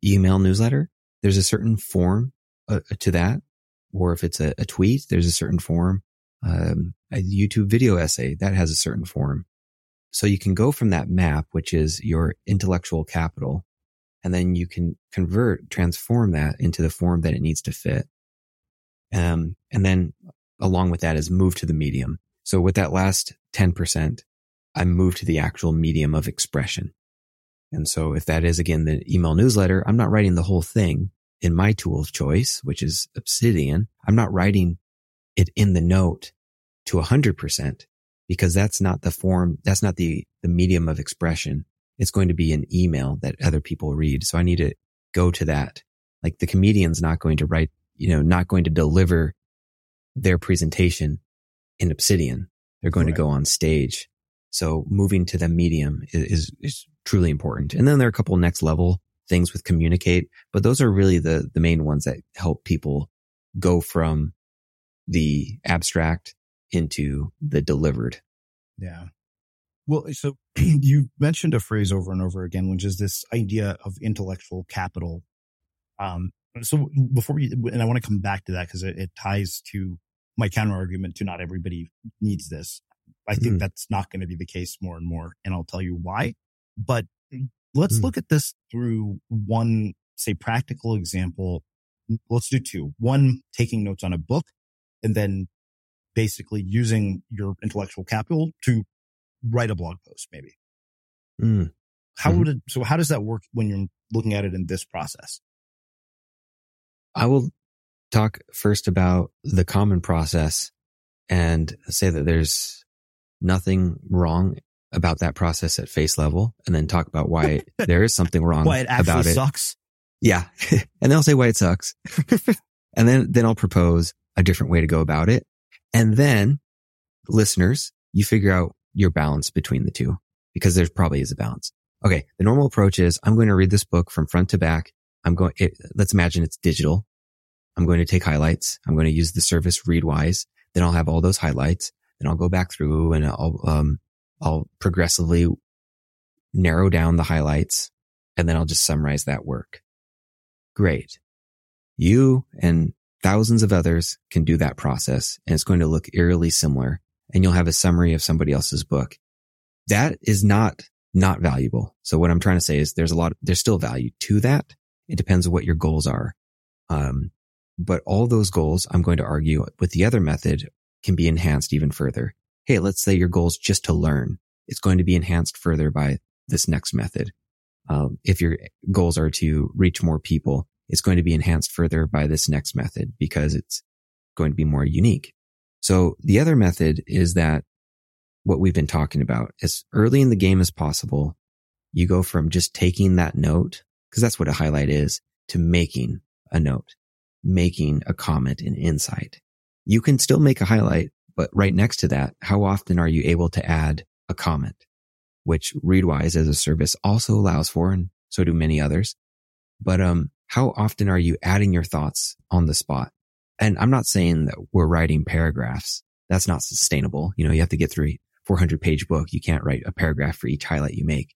email newsletter, there's a certain form uh, to that. Or if it's a, a, tweet, there's a certain form. Um, a YouTube video essay that has a certain form. So you can go from that map, which is your intellectual capital, and then you can convert, transform that into the form that it needs to fit. Um, and then along with that is move to the medium. So with that last 10%, I move to the actual medium of expression. And so if that is again the email newsletter, I'm not writing the whole thing in my tool of choice, which is Obsidian. I'm not writing it in the note to a hundred percent because that's not the form. That's not the, the medium of expression. It's going to be an email that other people read. So I need to go to that. Like the comedian's not going to write, you know, not going to deliver their presentation in Obsidian. They're going right. to go on stage. So moving to the medium is, is, is truly important. And then there are a couple next level things with communicate, but those are really the, the main ones that help people go from the abstract into the delivered.
Yeah. Well, so you mentioned a phrase over and over again, which is this idea of intellectual capital. Um, so before we, and I want to come back to that because it, it, ties to my counter argument to not everybody needs this. I think mm. that's not going to be the case more and more. And I'll tell you why. But let's mm. look at this through one, say, practical example. Let's do two. One, taking notes on a book and then basically using your intellectual capital to write a blog post, maybe. Mm. How mm-hmm. would it, so how does that work when you're looking at it in this process?
I will talk first about the common process and say that there's nothing wrong about that process at face level and then talk about why there is something wrong
why it actually
about it.
sucks.
Yeah. and then I'll say why it sucks. and then, then I'll propose a different way to go about it. And then listeners, you figure out your balance between the two because there probably is a balance. Okay. The normal approach is I'm going to read this book from front to back. I'm going, it, let's imagine it's digital. I'm going to take highlights. I'm going to use the service Readwise. Then I'll have all those highlights. Then I'll go back through and I'll, um, I'll progressively narrow down the highlights and then I'll just summarize that work. Great. You and thousands of others can do that process and it's going to look eerily similar and you'll have a summary of somebody else's book. That is not, not valuable. So what I'm trying to say is there's a lot, there's still value to that. It depends on what your goals are. Um, but all those goals, I'm going to argue with the other method can be enhanced even further. Hey, let's say your goal is just to learn. It's going to be enhanced further by this next method. Um, if your goals are to reach more people, it's going to be enhanced further by this next method because it's going to be more unique. So the other method is that what we've been talking about as early in the game as possible. You go from just taking that note, because that's what a highlight is, to making a note, making a comment, an insight. You can still make a highlight, but right next to that, how often are you able to add a comment, which Readwise as a service also allows for, and so do many others. But, um, how often are you adding your thoughts on the spot? And I'm not saying that we're writing paragraphs. That's not sustainable. You know, you have to get through a 400 page book. You can't write a paragraph for each highlight you make,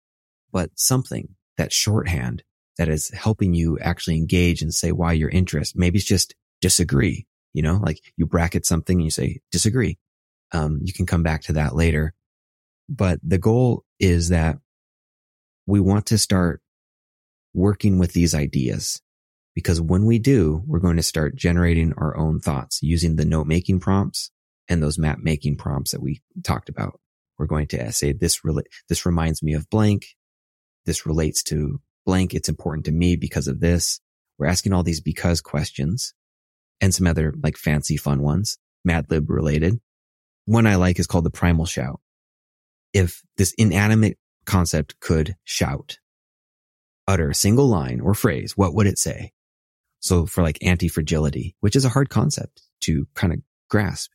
but something that shorthand that is helping you actually engage and say why you're interested. Maybe it's just disagree, you know, like you bracket something and you say disagree. Um, you can come back to that later, but the goal is that we want to start working with these ideas because when we do, we're going to start generating our own thoughts using the note making prompts and those map making prompts that we talked about. We're going to say this, re- this reminds me of blank. This relates to blank. It's important to me because of this. We're asking all these because questions and some other like fancy fun ones, Madlib related. One I like is called the primal shout. If this inanimate concept could shout, utter a single line or phrase, what would it say? So for like anti-fragility, which is a hard concept to kind of grasp,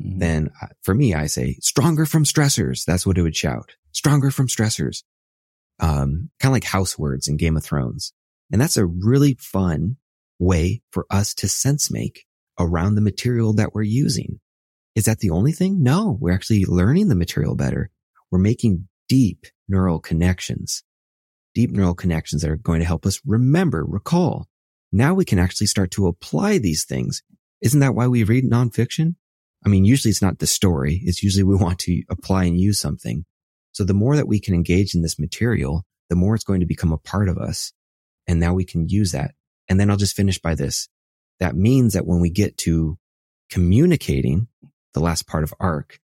mm-hmm. then uh, for me, I say stronger from stressors. That's what it would shout. Stronger from stressors. Um, kind of like house words in Game of Thrones. And that's a really fun way for us to sense make around the material that we're using. Is that the only thing? No, we're actually learning the material better. We're making deep neural connections, deep neural connections that are going to help us remember, recall, now we can actually start to apply these things. Isn't that why we read nonfiction? I mean, usually it's not the story. It's usually we want to apply and use something. So the more that we can engage in this material, the more it's going to become a part of us. And now we can use that. And then I'll just finish by this. That means that when we get to communicating the last part of ARC,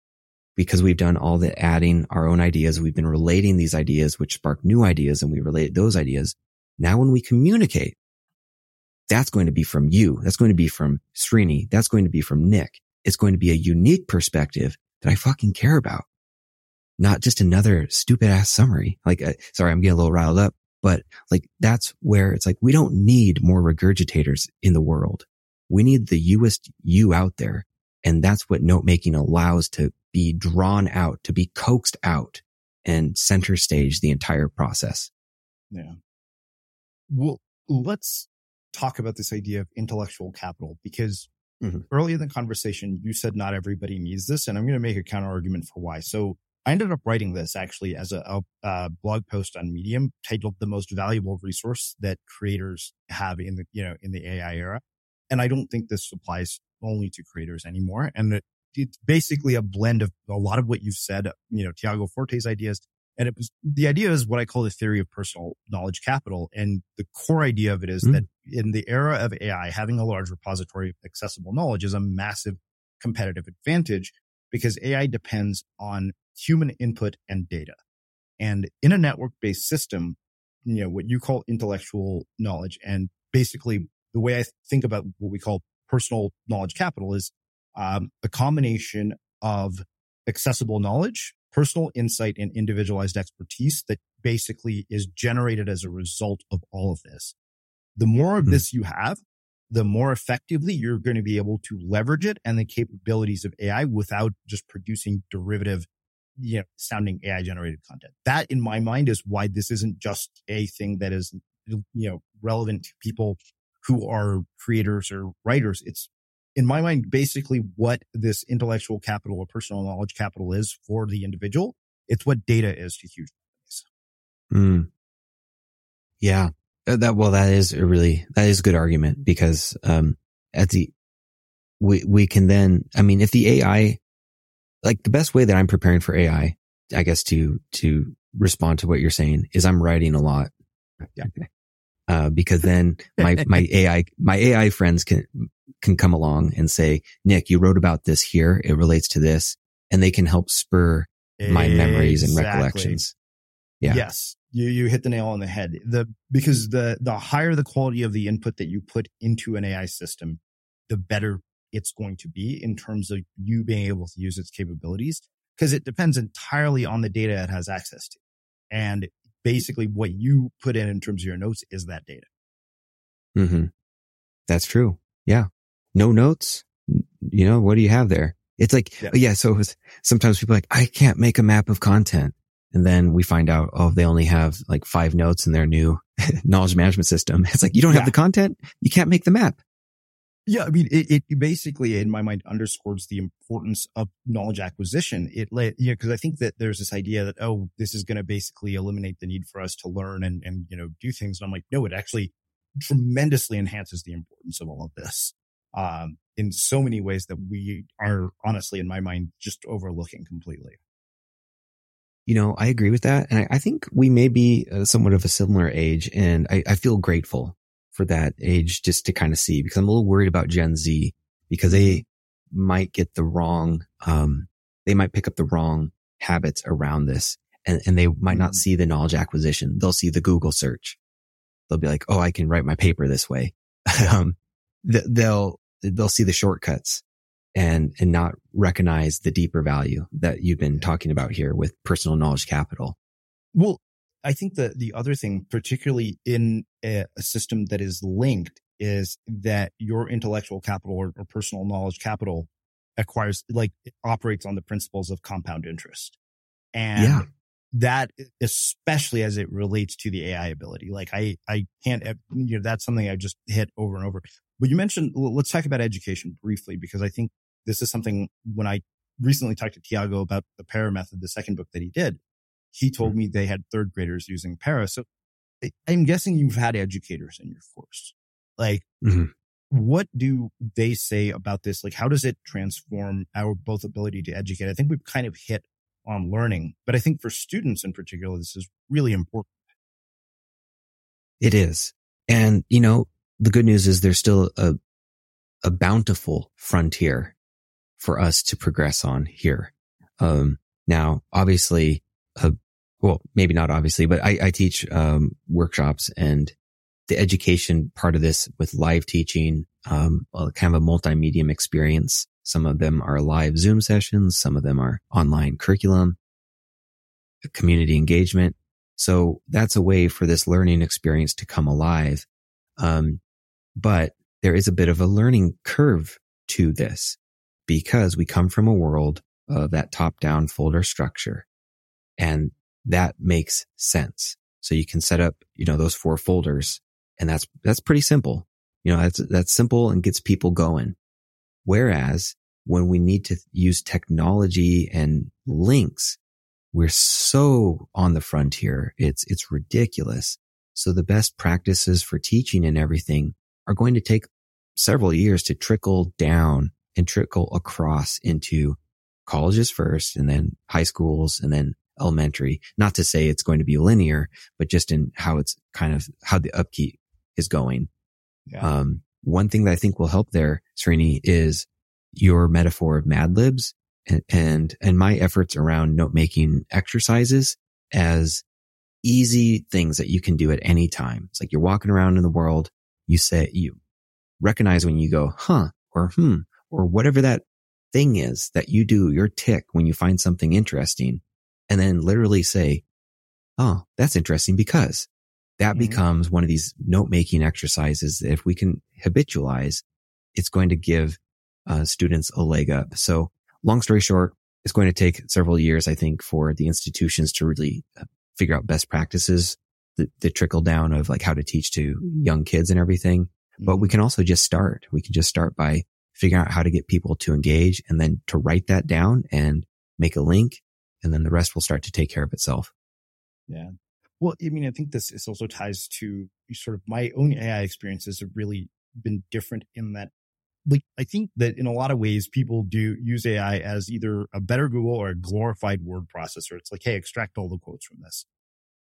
because we've done all the adding our own ideas, we've been relating these ideas, which spark new ideas and we relate those ideas. Now when we communicate, that's going to be from you. That's going to be from Srini. That's going to be from Nick. it's going to be a unique perspective that I fucking care about. Not just another stupid ass summary. Like, uh, sorry, I'm getting a little riled up, but like that's where it's like, we don't need more regurgitators in the world. We need the youest you out there. And that's what note making allows to be drawn out, to be coaxed out and center stage the entire process.
Yeah. Well, let's talk about this idea of intellectual capital because mm-hmm. early in the conversation, you said not everybody needs this. And I'm going to make a counter argument for why. So I ended up writing this actually as a, a, a, blog post on Medium titled "The Most Valuable Resource That Creators Have in the you know in the AI era," and I don't think this applies only to creators anymore. And it, it's basically a blend of a lot of what you've said, you know, Tiago Forte's ideas, and it was the idea is what I call the theory of personal knowledge capital. And the core idea of it is mm. that in the era of AI, having a large repository of accessible knowledge is a massive competitive advantage because AI depends on human input and data. And in a network based system, you know, what you call intellectual knowledge and basically the way I think about what we call personal knowledge capital is um, a combination of accessible knowledge personal insight and individualized expertise that basically is generated as a result of all of this. The more of mm-hmm. this you have, the more effectively you're going to be able to leverage it and the capabilities of AI without just producing derivative, you know, sounding AI generated content. That in my mind is why this isn't just a thing that is, you know, relevant to people who are creators or writers. It's in my mind, basically what this intellectual capital or personal knowledge capital is for the individual. It's what data is to huge
companies. Mm. Yeah. That, well, that is a really, that is a good argument because, um, at the, we, we can then, I mean, if the AI, like the best way that I'm preparing for AI, I guess to, to respond to what you're saying is I'm writing a lot. Yeah. Uh, because then my, my AI, my AI friends can, can come along and say, Nick, you wrote about this here. It relates to this and they can help spur my exactly. memories and recollections.
Yeah. Yes. You, you hit the nail on the head. The, because the, the higher the quality of the input that you put into an AI system, the better it's going to be in terms of you being able to use its capabilities because it depends entirely on the data it has access to. And basically what you put in in terms of your notes is that data.
Mm-hmm. That's true. Yeah no notes. You know, what do you have there? It's like, yeah. yeah so it was, sometimes people like, I can't make a map of content. And then we find out, oh, they only have like five notes in their new knowledge management system. It's like, you don't yeah. have the content. You can't make the map.
Yeah. I mean, it, it basically, in my mind, underscores the importance of knowledge acquisition. It, you know, cause I think that there's this idea that, oh, this is going to basically eliminate the need for us to learn and, and, you know, do things. And I'm like, no, it actually tremendously enhances the importance of all of this um, in so many ways that we are honestly, in my mind, just overlooking completely.
You know, I agree with that. And I, I think we may be uh, somewhat of a similar age. And I, I feel grateful for that age just to kind of see because I'm a little worried about Gen Z because they might get the wrong, um, they might pick up the wrong habits around this and, and they might not mm-hmm. see the knowledge acquisition. They'll see the Google search. They'll be like, Oh, I can write my paper this way. um, they'll, they'll see the shortcuts and, and not recognize the deeper value that you've been talking about here with personal knowledge capital.
Well, I think that the other thing, particularly in a, a system that is linked is that your intellectual capital or, or personal knowledge capital acquires, like operates on the principles of compound interest. And yeah. that, especially as it relates to the AI ability, like I, I can't, you know, that's something I just hit over and over. But you mentioned, let's talk about education briefly, because I think this is something when I recently talked to Tiago about the para method, the second book that he did, he told mm-hmm. me they had third graders using para. So I'm guessing you've had educators in your course. Like, mm-hmm. what do they say about this? Like, how does it transform our both ability to educate? I think we've kind of hit on learning, but I think for students in particular, this is really important.
It is. And, you know, the good news is there's still a, a bountiful frontier for us to progress on here. Um, now, obviously, uh, well, maybe not obviously, but I, I teach, um, workshops and the education part of this with live teaching, um, kind of a multimedia experience Some of them are live Zoom sessions. Some of them are online curriculum, community engagement. So that's a way for this learning experience to come alive. Um, but there is a bit of a learning curve to this because we come from a world of that top down folder structure and that makes sense. So you can set up, you know, those four folders and that's, that's pretty simple. You know, that's, that's simple and gets people going. Whereas when we need to use technology and links, we're so on the frontier. It's, it's ridiculous. So the best practices for teaching and everything are going to take several years to trickle down and trickle across into colleges first and then high schools and then elementary. Not to say it's going to be linear, but just in how it's kind of how the upkeep is going. Yeah. Um, one thing that I think will help there, Srini, is your metaphor of Mad Libs and, and, and my efforts around note making exercises as easy things that you can do at any time. It's like you're walking around in the world. You say, you recognize when you go, huh, or hmm, or whatever that thing is that you do, your tick when you find something interesting and then literally say, Oh, that's interesting because that mm-hmm. becomes one of these note making exercises. That if we can habitualize, it's going to give uh, students a leg up. So long story short, it's going to take several years, I think, for the institutions to really uh, figure out best practices, the, the trickle down of like how to teach to young kids and everything. But we mm-hmm. can also just start. We can just start by figuring out how to get people to engage and then to write that down and make a link. And then the rest will start to take care of itself.
Yeah. Well, I mean, I think this, this also ties to sort of my own AI experiences have really been different in that like I think that in a lot of ways people do use AI as either a better Google or a glorified word processor. It's like, hey, extract all the quotes from this.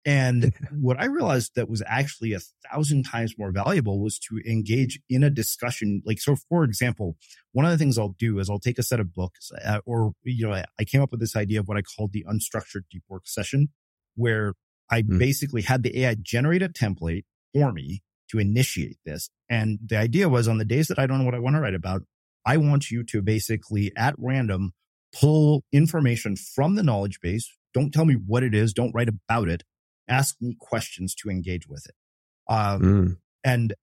And what I realized that was actually a thousand times more valuable was to engage in a discussion. Like, so for example, one of the things I'll do is I'll take a set of books uh, or, you know, I came up with this idea of what I called the unstructured deep work session where I mm. basically had the AI generate a template for me to initiate this. And the idea was on the days that I don't know what I want to write about, I want you to basically at random pull information from the knowledge base. Don't tell me what it is. Don't write about it. Ask me questions to engage with it. Um, mm. and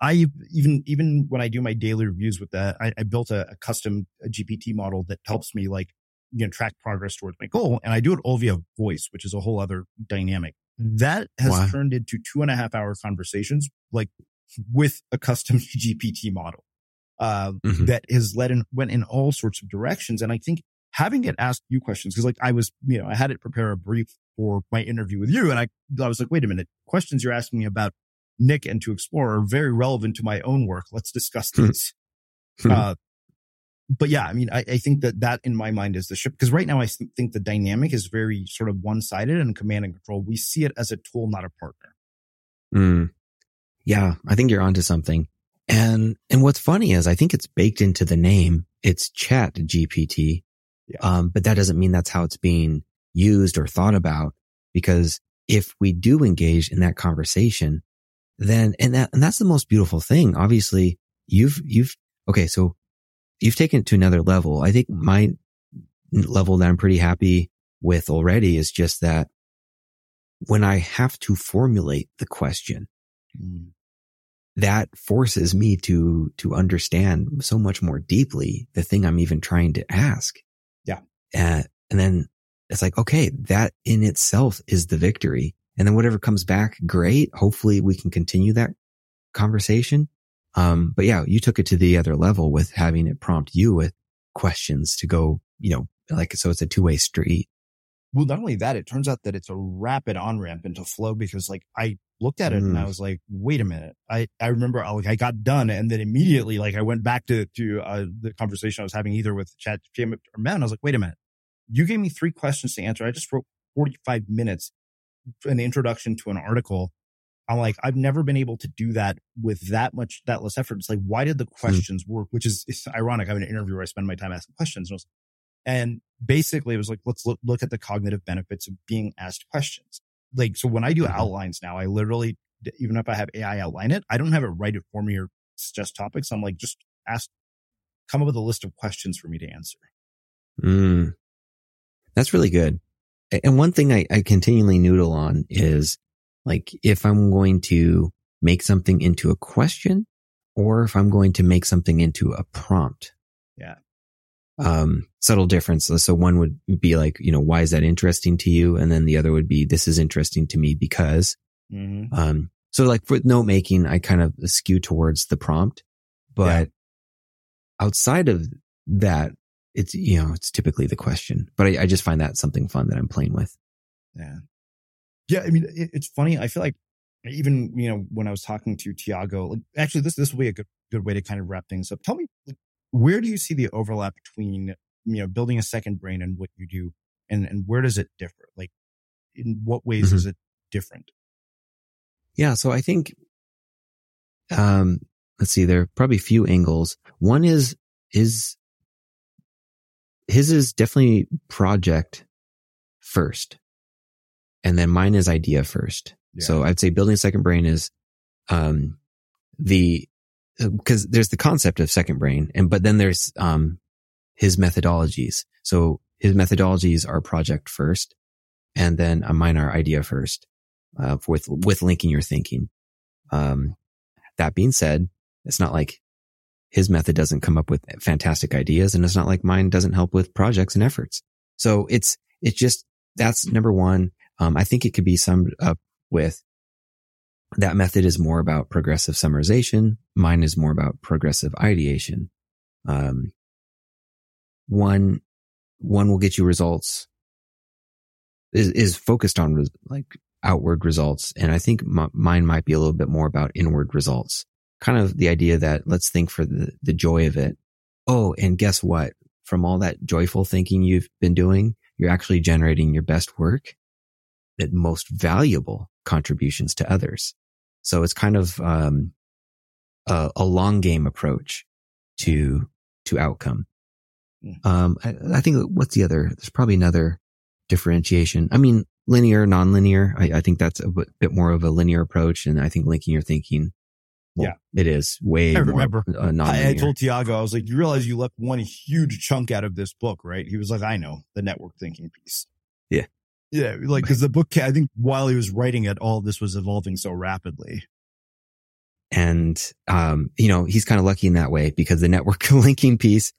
I even, even when I do my daily reviews with that, I, I built a, a custom a GPT model that helps me like, you know, track progress towards my goal. And I do it all via voice, which is a whole other dynamic. That has wow. turned into two and a half hour conversations, like with a custom GPT model, uh, mm-hmm. that has led in, went in all sorts of directions. And I think having it ask you questions, cause like I was, you know, I had it prepare a brief for my interview with you. And I, I was like, wait a minute, questions you're asking me about Nick and to explore are very relevant to my own work. Let's discuss hmm. these. uh, but yeah, I mean, I, I, think that that in my mind is the ship because right now I think the dynamic is very sort of one sided and command and control. We see it as a tool, not a partner.
Mm. Yeah, I think you're onto something. And, and what's funny is I think it's baked into the name. It's chat GPT. Yeah. Um, but that doesn't mean that's how it's being used or thought about because if we do engage in that conversation, then, and that, and that's the most beautiful thing. Obviously you've, you've, okay. So you've taken it to another level. I think my level that I'm pretty happy with already is just that when I have to formulate the question, mm. that forces me to, to understand so much more deeply the thing I'm even trying to ask.
Yeah.
Uh, and then it's like, okay, that in itself is the victory. And then whatever comes back, great. Hopefully we can continue that conversation. Um, but yeah, you took it to the other level with having it prompt you with questions to go, you know, like, so it's a two way street.
Well, not only that, it turns out that it's a rapid on ramp into flow because like I looked at it mm. and I mm. was like, wait a minute. I, I remember I, like I got done and then immediately like I went back to, to, uh, the conversation I was having either with chat or man. I was like, wait a minute. You gave me three questions to answer. I just wrote 45 minutes, an introduction to an article I'm like, I've never been able to do that with that much, that less effort. It's like, why did the hmm. questions work? Which is it's ironic. I have an interview where I spend my time asking questions. And, was, and basically it was like, let's look, look at the cognitive benefits of being asked questions. Like, so when I do mm-hmm. outlines now, I literally, even if I have AI outline it, I don't have it write it for me or suggest topics. I'm like, just ask come up with a list of questions for me to answer.
Mm, that's really good. And one thing I, I continually noodle on is like if I'm going to make something into a question or if I'm going to make something into a prompt.
Yeah.
Um, subtle difference. So one would be like, you know, why is that interesting to you? And then the other would be, this is interesting to me because,
Mm-hmm.
um, so like for note making, I kind of skew towards the prompt, but outside of that, it's, you know, it's typically the question, but I, I just find that something fun that I'm playing with.
Yeah. Yeah. I mean, it, it's funny. I feel like even, you know, when I was talking to Tiago, like actually this, this will be a good, good way to kind of wrap things up. Tell me, like, where do you see the overlap between, you know, building a second brain and what you do? And, and where does it differ? Like, in what ways
Mhm.
is it different?
Yeah. So I think, um, let's see, there are probably a few angles. One is, is his is definitely project first. And then mine is idea first.
Yeah.
So I'd say building a second brain is, um, the, because there's the concept of second brain and, but then there's, um, his methodologies. So his methodologies are project first and then uh, mine are idea first, uh, with, with linking your thinking. Um, that being said, it's not like his method doesn't come up with fantastic ideas and it's not like mine doesn't help with projects and efforts. So it's, it's just, that's number one. Um, I think it could be summed up with that method is more about progressive summarization. Mine is more about progressive ideation. Um, one, one will get you results is, is focused on like outward results. And I think m- mine might be a little bit more about inward results. Kind of the idea that let's think for the, the joy of it. Oh, and guess what? From all that joyful thinking you've been doing, you're actually generating your best work, that most valuable contributions to others. So it's kind of, um, a, a long game approach to, to outcome.
Mm.
Um, I, I think what's the other? There's probably another differentiation. I mean, linear, nonlinear. I, I think that's a bit more of a linear approach. And I think linking your thinking. Well, It is way
I remember.
uh.
I, I told Tiago, I was like, you realize you left one huge chunk out of this book, right? He was like, I know the network thinking piece.
Yeah.
Yeah. Like, cause the book, I think while he was writing it, all this was evolving so rapidly.
And, um, you know, he's kind of lucky in that way because the network linking piece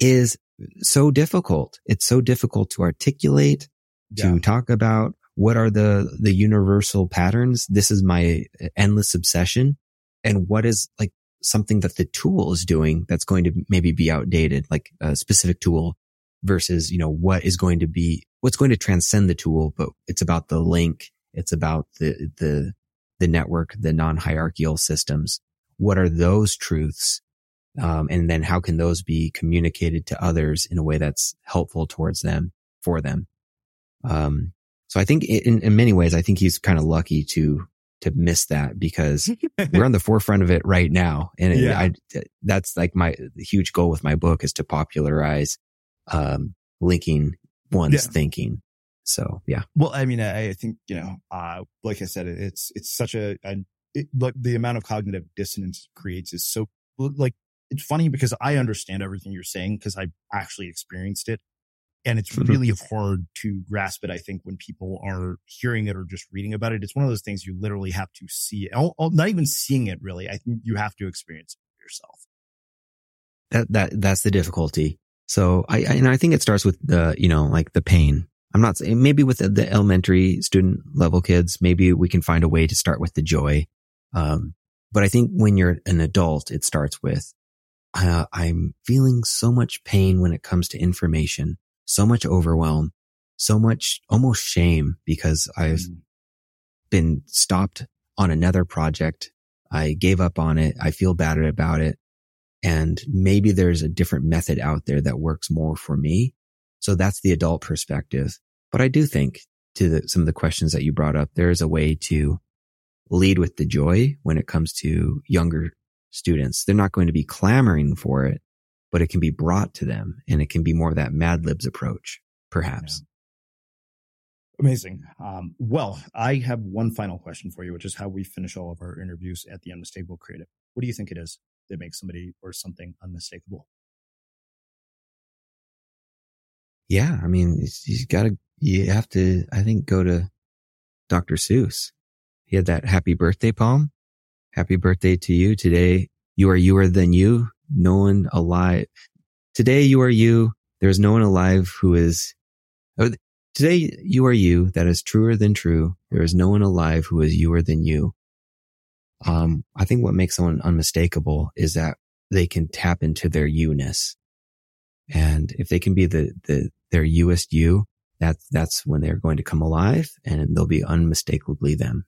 is so difficult. It's so difficult to articulate, to
Yeah.
talk about what are the, the universal patterns. This is my endless obsession. And what is like something that the tool is doing that's going to maybe be outdated, like a specific tool versus, you know, what is going to be, what's going to transcend the tool, but it's about the link. It's about the, the, the network, the non-hierarchical systems. What are those truths? Um, and then how can those be communicated to others in a way that's helpful towards them, for them? Um, so I think in, in many ways, I think he's kind of lucky to, to miss that because we're on the forefront of it right now. And
Yeah.
I, that's like my huge goal with my book is to popularize, um, linking one's
Yeah.
thinking. So yeah.
Well, I mean, I, I think, you know, uh, like I said, it's, it's such a, a it, like the amount of cognitive dissonance it creates is so like, it's funny because I understand everything you're saying because I actually experienced it. And it's
Mhm.
really hard to grasp it. I think when people are hearing it or just reading about it, it's one of those things you literally have to see. I'll- I'll- Not even seeing it really. I think you have to experience it yourself.
that that that's the difficulty. So I, I and I think it starts with the you know like the pain. I'm not saying maybe with the, the elementary student level kids, maybe we can find a way to start with the joy. Um, but I think when you're an adult, it starts with uh, I'm feeling so much pain when it comes to information, so much overwhelm, so much almost shame because I've
Mm.
been stopped on another project. I gave up on it. I feel bad about it. And maybe there's a different method out there that works more for me. So that's the adult perspective. But I do think to the, some of the questions that you brought up, there is a way to lead with the joy when it comes to younger students. They're not going to be clamoring for it, but it can be brought to them and it can be more of that Mad Libs approach, perhaps.
Amazing. Um, well, I have one final question for you, which is how we finish all of our interviews at the Unmistakable Creative. What do you think it is that makes somebody or something unmistakable?
yeah, I mean, you gotta, you have to, I think, go to Dr. Seuss. He had that happy birthday poem. Happy birthday to you. Today, you are youer than you. No one alive. Today, you are you. There is no one alive who is, oh, today, you are you. That is truer than true. There is no one alive who is youer than you. Um, I think what makes someone unmistakable is that they can tap into their you-ness. And if they can be the, the, their youest you, that's, that's when they're going to come alive and they'll be unmistakably them.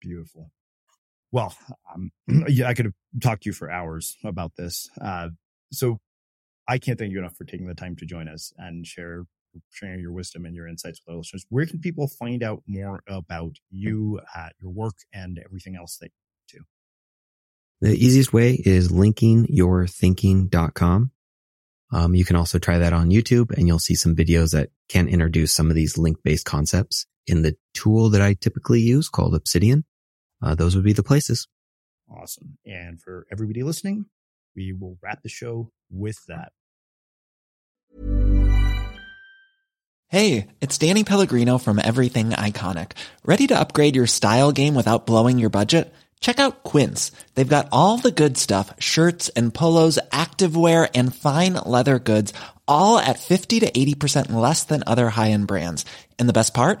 Beautiful. Well, um, yeah, I could talked to you for hours about this. Uh, so I can't thank you enough for taking the time to join us and share sharing your wisdom and your insights with our listeners. Where can people find out more about you, uh, your work, and everything else that you do?
The easiest way is linkingyourthinking.com. Um, you can also try that on YouTube and you'll see some videos that can introduce some of these link based concepts in the tool that I typically use called Obsidian. Uh, those would be the places.
Awesome. And for everybody listening, we will wrap the show with that.
Hey, it's Danny Pellegrino from Everything Iconic. Ready to upgrade your style game without blowing your budget? Check out Quince. They've got all the good stuff, shirts and polos, activewear and fine leather goods, all at 50 to 80% less than other high-end brands. And the best part?